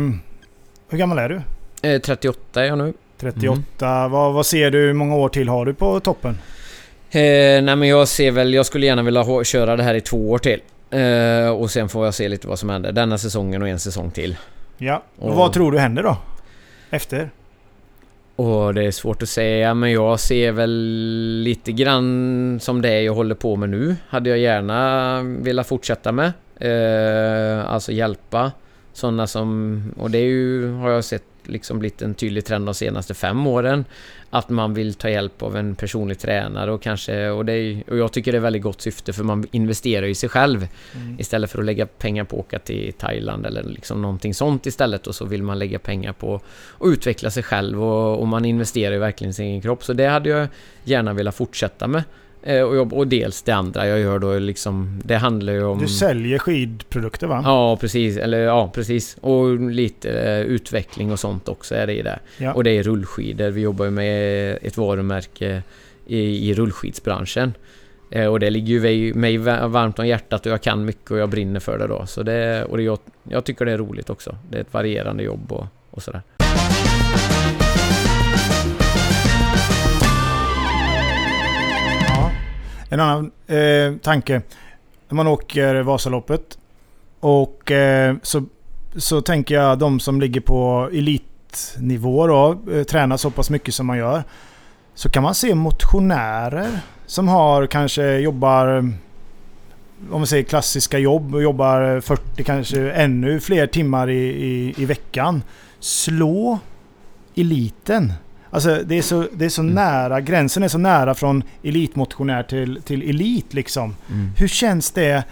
hur gammal är du? Eh, 38 är jag nu. 38. Mm. Vad, vad ser du? Hur många år till har du på toppen? Eh, nej men jag ser väl, jag skulle gärna vilja köra det här i två år till. Eh, och sen får jag se lite vad som händer. Denna säsongen och en säsong till. Ja. Och Och- vad tror du händer då? Efter? Och det är svårt att säga men jag ser väl lite grann som det jag håller på med nu. Hade jag gärna velat fortsätta med. Eh, alltså hjälpa sådana som... Och det är ju, har jag sett liksom blivit en tydlig trend de senaste fem åren. Att man vill ta hjälp av en personlig tränare och kanske... Och, det är, och jag tycker det är väldigt gott syfte för man investerar i sig själv. Mm. Istället för att lägga pengar på att åka till Thailand eller liksom någonting sånt istället och så vill man lägga pengar på att utveckla sig själv och, och man investerar ju verkligen i sin egen kropp. Så det hade jag gärna velat fortsätta med. Eh, och, jag, och dels det andra jag gör då liksom, det handlar ju om... Du säljer skidprodukter va? Ja, precis. Eller ja, precis. Och lite eh, utveckling och sånt också är det i det. Ja. Och det är rullskidor. Vi jobbar ju med ett varumärke i, i rullskidsbranschen. Eh, och det ligger ju mig- mig va- varmt om hjärtat och jag kan mycket och jag brinner för det då. Så det, och det, jag, jag tycker det är roligt också. Det är ett varierande jobb och, och sådär. En annan eh, tanke. När man åker Vasaloppet och eh, så, så tänker jag de som ligger på elitnivå då, eh, tränar så pass mycket som man gör. Så kan man se motionärer som har kanske jobbar om vi säger klassiska jobb och jobbar 40 kanske ännu fler timmar i, i, i veckan. Slå eliten. Alltså det är så, det är så Mm. nära, gränsen är så nära från elitmotionär till, till elit liksom. Hur känns det?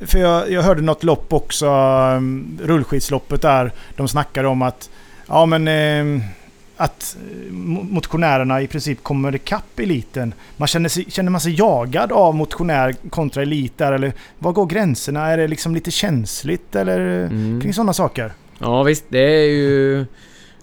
För jag, jag hörde något lopp också, um, rullskidsloppet där. De snackade om att, ja men ehm, att eh, mo- motionärerna i princip kommer ikapp eliten. Man känner, sig, känner man sig jagad av motionär kontra elit där? Eller var går gränserna? Är det liksom lite känsligt eller Mm. kring sådana saker? Ja visst, det är ju...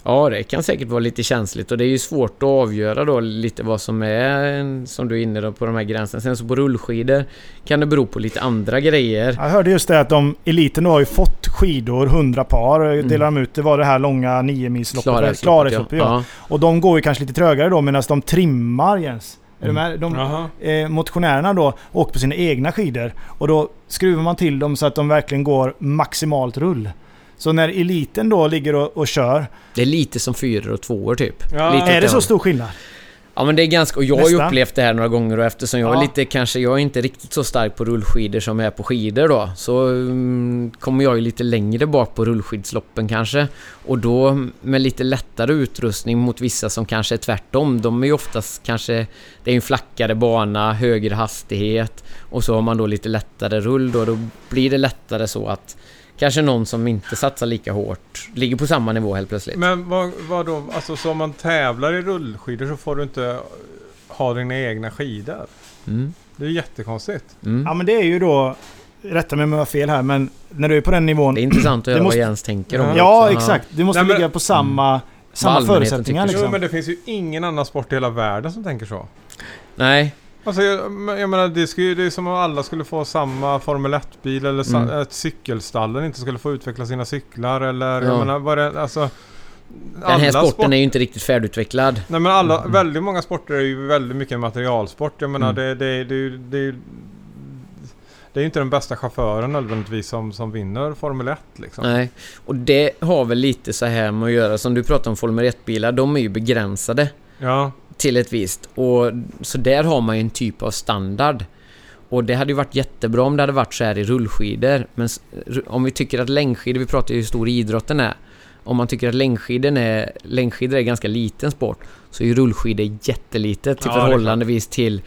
Ja, det kan säkert vara lite känsligt och det är ju svårt att avgöra då lite vad som är, som du är inne då, på de här gränserna. Sen så på rullskidor kan det bero på lite andra grejer. Jag hörde just det att de, eliten har ju fått skidor, 100 par, mm. delar de ut. Det var det här långa 9 milsloppet Klarälvsloppet ja. ja. Och de går ju kanske lite trögare då medan de trimmar Jens. Är mm. de, eh, motionärerna då åker på sina egna skidor och då skruvar man till dem så att de verkligen går maximalt rull. Så när eliten då ligger och, och kör... Det är lite som fyror och tvåor typ. Ja. är det så stor skillnad? Ja men det är ganska... Och jag har ju upplevt det här några gånger och eftersom jag ja. är lite kanske... Jag är inte riktigt så stark på rullskidor som jag är på skidor då. Så um, kommer jag ju lite längre bak på rullskidsloppen kanske. Och då med lite lättare utrustning mot vissa som kanske är tvärtom. De är ju oftast kanske... Det är en flackare bana, högre hastighet. Och så har man då lite lättare rull då. Då blir det lättare så att Kanske någon som inte satsar lika hårt ligger på samma nivå helt plötsligt. Men vad, vad då? Alltså så om man tävlar i rullskidor så får du inte ha dina egna skidor? Mm. Det är jättekonstigt. Mm. Ja men det är ju då Rätta mig om jag har fel här men när du är på den nivån... Det är intressant att höra måste, vad Jens tänker om Ja också. exakt. Du måste Nej, men, ligga på samma, mm. samma förutsättningar liksom. Jo men det finns ju ingen annan sport i hela världen som tänker så. Nej, Alltså jag, jag menar det, skulle, det är som om alla skulle få samma Formel 1-bil eller mm. att cykelstallen inte skulle få utveckla sina cyklar eller ja. jag menar vad det, alltså den här sporten sport... är ju inte riktigt färdigutvecklad. Nej men alla, mm. väldigt många sporter är ju väldigt mycket materialsport. Jag menar mm. det, det, det, det, det är ju inte den bästa chauffören nödvändigtvis som, som vinner Formel 1 liksom. Nej, och det har väl lite så här med att göra som du pratar om Formel 1-bilar. De är ju begränsade. Ja till ett visst. Och, så där har man ju en typ av standard. Och det hade ju varit jättebra om det hade varit så här i rullskidor. Men om vi tycker att längdskidor, vi pratar ju hur stor idrotten är. Om man tycker att längdskidor är, längdskidor är ganska liten sport så är ju rullskidor jättelitet till ja, förhållandevis till...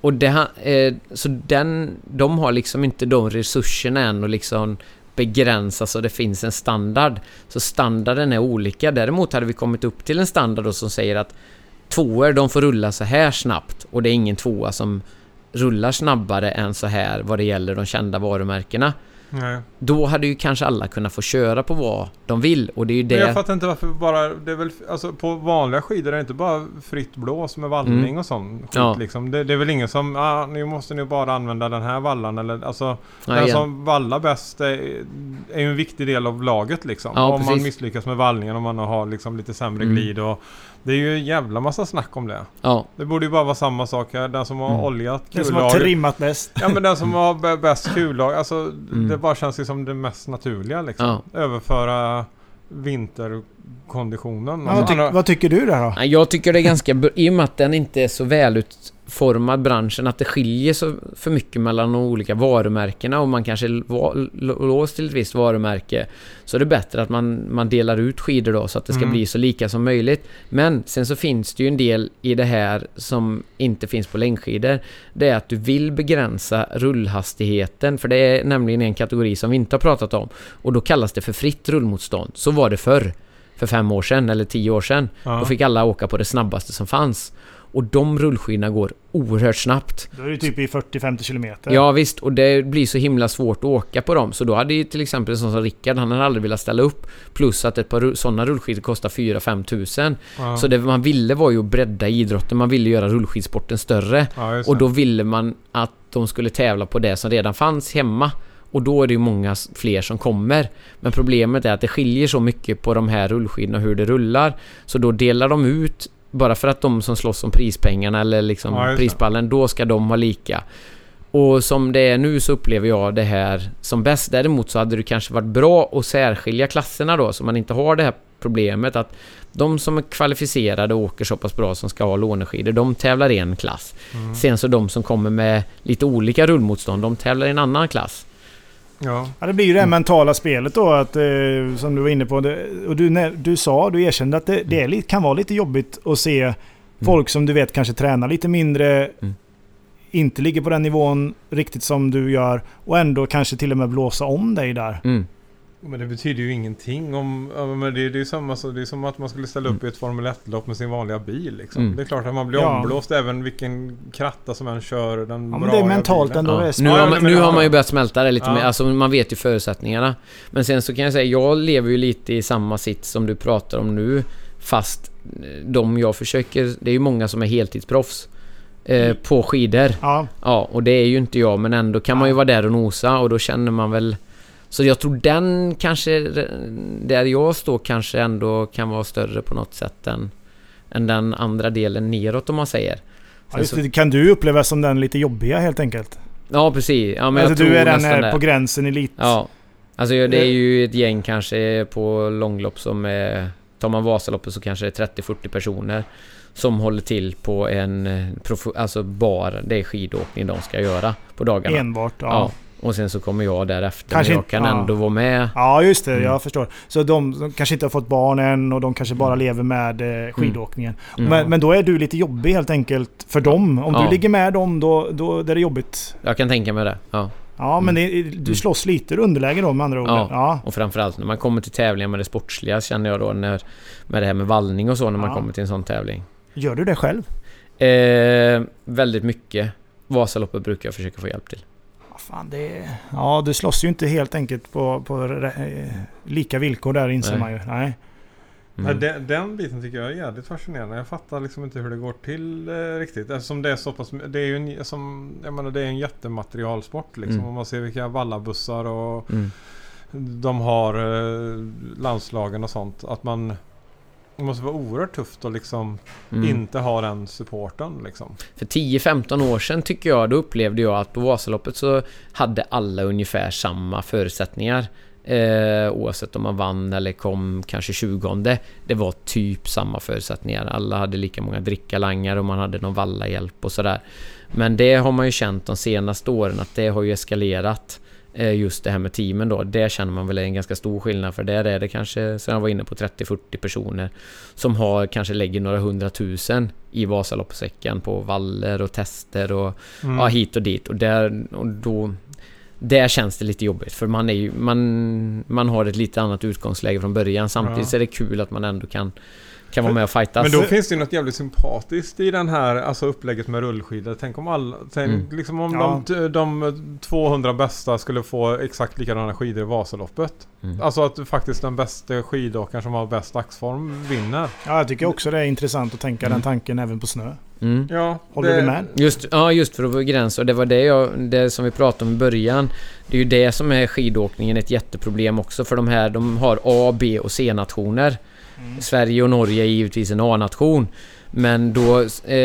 Och det, eh, så den, de har liksom inte de resurserna än och liksom begränsa så det finns en standard. Så standarden är olika. Däremot hade vi kommit upp till en standard då som säger att tvåor de får rulla så här snabbt och det är ingen tvåa som rullar snabbare än så här vad det gäller de kända varumärkena. Nej. Då hade ju kanske alla kunnat få köra på vad de vill och det är ju det... Men jag fattar inte varför bara... Det är väl... Alltså på vanliga skidor är det inte bara fritt blås med vallning mm. och sånt skit ja. liksom. Det, det, är väl ingen som... Ah, nu måste ni bara använda den här vallan eller alltså... Ja, den igen. som vallar bäst är, är ju en viktig del av laget liksom. Ja, om precis. man misslyckas med vallningen om man har liksom lite sämre mm. glid och det är ju en jävla massa snack om det. Ja. Det borde ju bara vara samma sak här. Den som har mm. oljat kullager. Den som har trimmat bäst. Ja men den som har bäst kullag. Alltså mm. det bara känns ju som det mest naturliga liksom. Ja. Överföra vinterkonditionen. Ja, vad, ty vad, tycker du där då? Jag tycker det är ganska... I och med att den inte är så välut formad branschen att det skiljer så för mycket mellan de olika varumärkena och man kanske är låst till ett visst varumärke så är det bättre att man, man delar ut skidor då så att det ska mm. bli så lika som möjligt. Men sen så finns det ju en del i det här som inte finns på längdskidor. Det är att du vill begränsa rullhastigheten för det är nämligen en kategori som vi inte har pratat om och då kallas det för fritt rullmotstånd. Så var det förr för fem år sedan eller tio år sedan. Ja. Då fick alla åka på det snabbaste som fanns. Och de rullskidorna går oerhört snabbt. Då är det typ i 40-50 km. Ja visst, och det blir så himla svårt att åka på dem. Så då hade ju till exempel en sån som Rickard, han hade aldrig velat ställa upp. Plus att ett par sådana rullskidor kostar 4-5 tusen. Ja. Så det man ville var ju att bredda idrotten. Man ville göra rullskidsporten större. Ja, och då ville man att de skulle tävla på det som redan fanns hemma. Och då är det ju många fler som kommer. Men problemet är att det skiljer så mycket på de här rullskidorna hur det rullar. Så då delar de ut bara för att de som slåss om prispengarna eller liksom ja, prispallen, då ska de ha lika. Och som det är nu så upplever jag det här som bäst. Däremot så hade det kanske varit bra att särskilja klasserna då, så man inte har det här problemet att de som är kvalificerade och åker så pass bra som ska ha låneskidor, de tävlar i en klass. Mm. Sen så de som kommer med lite olika rullmotstånd, de tävlar i en annan klass. Ja. ja, det blir ju det mm. mentala spelet då, att, eh, som du var inne på. Det, och du, när, du sa, du erkände att det, det är, kan vara lite jobbigt att se mm. folk som du vet kanske tränar lite mindre, mm. inte ligger på den nivån riktigt som du gör och ändå kanske till och med blåsa om dig där. Mm. Men det betyder ju ingenting om... ja, Men det, är- det, är samma, så- det är som att man skulle ställa upp i ett Formel 1-lopp med sin vanliga bil. Liksom. Mm. Det är klart att man blir Ja. omblåst även vilken kratta som än kör den Ja, men det är mentalt bilen. ändå. Ja. Nu, har man, nu har man ju börjat smälta det lite Ja. mer. Alltså man vet ju förutsättningarna. Men sen så kan jag säga, jag lever ju lite i samma sitt som du pratar om nu. Fast eh, de jag försöker, det är ju många som är heltidsproffs. Eh, Mm. på skidor. Ja, Ja, och det är ju inte jag, men ändå kan man ju vara där och nosa och då känner man väl... Så jag tror den kanske, där jag står kanske ändå kan vara större på något sätt än, än den andra delen neråt om man säger. ja, just det. Kan du uppleva som den lite jobbiga helt enkelt? Ja, precis. Ja, men jag alltså, tror du är den eh, det. på gränsen elit. Ja. Alltså ja, det är ju ett gäng kanske på långlopp som är... Tar man Vasaloppet så kanske det är 30-40 personer som håller till på en eh, alltså bar, det är skidåkning de ska göra på dagarna. Enbart. Ja. Ja. Och sen så kommer jag därefter. Kanske men jag kan ja. ändå vara med. Ja, just det. Mm. Jag förstår. Så de, de kanske inte har fått barn än och de kanske bara lever med eh, skidåkningen. Mm. Men, men då är du lite jobbig helt enkelt för dem. Om Ja. du ligger med dem då, då det är det jobbigt. Jag kan tänka mig det. Ja. Ja, men det, du Mm. slåss lite underläge då med andra ord. Ja. ja. Och framförallt när man kommer till tävlingar med det sportsliga känner jag då när... Med det här med vallning och så när man Ja. kommer till en sån tävling. Gör du det själv? Eh, väldigt mycket. Vasaloppet brukar jag försöka få hjälp till. Ja, fan, det, ja, du slåss ju inte helt enkelt på, på eh, lika villkor där inser Nej. man ju. Nej. Mm. den, den biten tycker jag är jävligt fascinerande. Jag fattar liksom inte hur det går till eh, riktigt. Eftersom det är så pass... Det är ju en, som, jag menar, det är en jättematerialsport liksom. Mm. Om man ser vilka vallabussar och Mm. de har eh, landslagen och sånt. Att man... Det måste vara oerhört tufft att liksom Mm. inte ha den supporten liksom. För 10-15 år sedan tycker jag, då upplevde jag att på Vasaloppet så hade alla ungefär samma förutsättningar. Eh, oavsett om man vann eller kom kanske 20 Det var typ samma förutsättningar. Alla hade lika många drickalangare och man hade någon vallahjälp och sådär. Men det har man ju känt de senaste åren att det har ju eskalerat. Eh, just det här med teamen då. Det känner man väl är en ganska stor skillnad för där är det kanske, som jag var inne på, 30-40 personer som har kanske lägger några hundratusen i Vasaloppssäcken på valler och tester och Mm. ja, hit och dit. Och där, och då, där känns det lite jobbigt för man, är ju, man, man har ett lite annat utgångsläge från början. Samtidigt Ja. är det kul att man ändå kan, kan vara med och fightas. Men då finns det ju något jävligt sympatiskt i den här alltså upplägget med rullskidor. Tänk om alla... Tänk Mm. liksom om Ja. de, de 200 bästa skulle få exakt likadana skidor i Vasaloppet. Mm. Alltså att faktiskt den bästa skidåkaren som har bäst dagsform vinner. Ja, jag tycker också det är intressant att tänka Mm. den tanken även på snö. Mm. Ja, Håller det- du med? Just, ja, just för att begränsa. Och det var det, jag, det som vi pratade om i början. Det är ju det som är skidåkningen ett jätteproblem också. För de här, de har A, B och C-nationer. Mm. Sverige och Norge är givetvis en A-nation. Men då... Eh,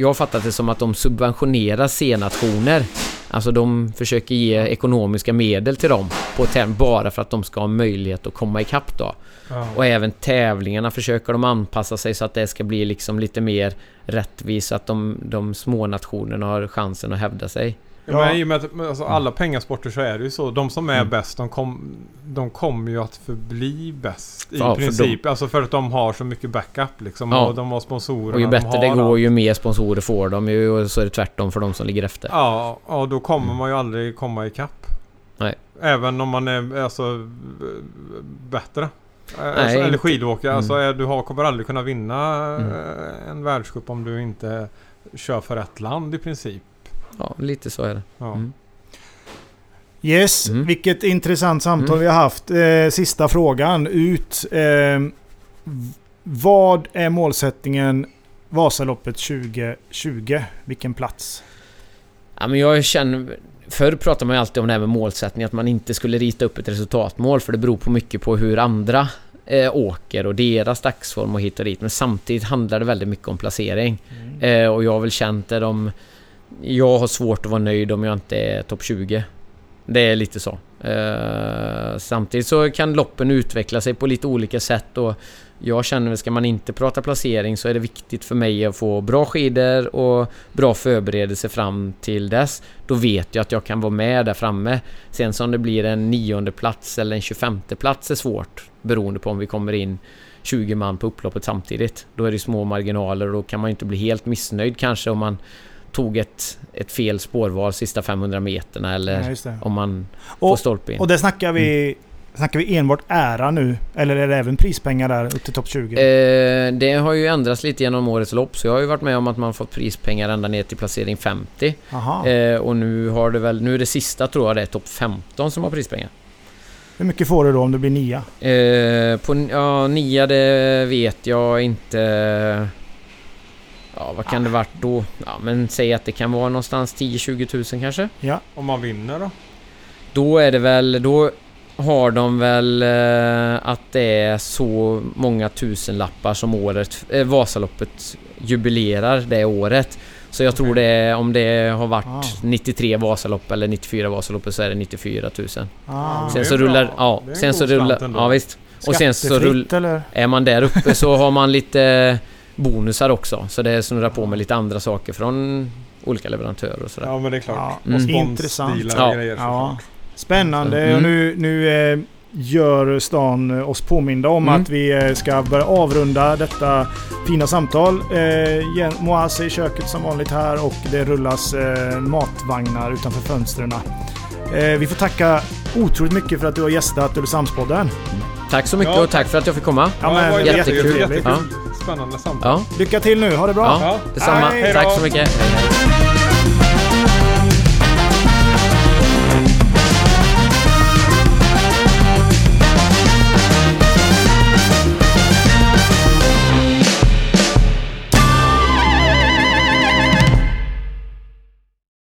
jag har fattat det som att de subventionerar C-nationer. Alltså de försöker ge ekonomiska medel till dem på tävling bara för att de ska ha möjlighet att komma ikapp då. Ja. Och även tävlingarna försöker de anpassa sig så att det ska bli liksom lite mer rättvist så att de, de små nationerna har chansen att hävda sig. Ja. Men i och med att alltså, alla pengasporter så är det ju så. De som är Mm. bäst de, kom, de kommer ju att förbli bäst i Ja, för princip. Alltså för att de har så mycket backup liksom. Ja. Och de har sponsorer. Och ju bättre det går allt. ju mer sponsorer får de ju och så är det tvärtom för de som ligger efter. Ja, och då kommer Mm. man ju aldrig komma ikapp. Nej. Även om man är alltså bättre. Nej, alltså, eller skidåkare. Mm. Alltså, är- du har, kommer aldrig kunna vinna Mm. eh, en världscup om du inte kör för ett land i princip. Ja, lite så är det. Ja. Mm. Yes, Mm. vilket intressant samtal Mm. vi har haft. Eh, sista frågan ut. Eh, vad är målsättningen Vasaloppet 2020? Vilken plats? Ja, men jag känner... Förr pratade man ju alltid om det här med målsättning, att man inte skulle rita upp ett resultatmål för det beror på mycket på hur andra eh, åker och deras dagsform och hit och dit. Men samtidigt handlar det väldigt mycket om placering. Eh, och jag har väl känt det om... Jag har svårt att vara nöjd om jag inte är topp 20. Det är lite så. Eh, samtidigt så kan loppen utveckla sig på lite olika sätt och jag känner att ska man inte prata placering så är det viktigt för mig att få bra skidor och bra förberedelse fram till dess. Då vet jag att jag kan vara med där framme. Sen som om det blir en nionde plats eller en 25 plats är svårt beroende på om vi kommer in 20 man på upploppet samtidigt. Då är det små marginaler och då kan man inte bli helt missnöjd kanske om man tog ett, ett fel spårval sista 500 meterna eller Ja, om man får Och, stolpe in. och det snackar vi Snackar vi enbart ära nu? Eller är det även prispengar där upp till topp 20? Eh, det har ju ändrats lite genom årets lopp så jag har ju varit med om att man fått prispengar ända ner till placering 50. Aha. Eh, och nu har det väl, nu är det sista tror jag det är topp 15 som har prispengar. Hur mycket får du då om du blir nia? Eh, på ja, nia det vet jag inte. Ja, vad kan det varit då? Ja, men säg att det kan vara någonstans 10-20 tusen kanske. Ja. Om man vinner då? Då är det väl, då har de väl eh, att det är så många tusenlappar som året, eh, Vasaloppet jubilerar det året. Så jag tror Okej. det är, om det har varit Ah. 93 Vasalopp eller 94 Vasalopp så är det 94 000. Ah. Sen så bra. rullar, ja, Det är en sen så rullar, ja visst. Och sen så rull, Skattefritt eller? är man där uppe så har man lite bonusar också. Så det snurrar på med lite andra saker från olika leverantörer och sådär. Ja men det är klart. Ja. Och Mm. Intressant. Ja. grejer Ja. Spännande. Mm. Och nu, nu eh, gör stan oss påminda om Mm. att vi eh, ska börja avrunda detta fina samtal. Eh, Moaz är i köket som vanligt här och det rullas eh, matvagnar utanför fönstren. Eh, vi får tacka otroligt mycket för att du har gästat Ulricehamnspodden. Tack så mycket Ja. och tack för att jag fick komma. Ja, det men var jättekul. jättekul. jättekul. Ja. Spännande samtal. Ja, Lycka till nu, ha det bra! ja detsamma. Hej. Tack så mycket. Hej, hej.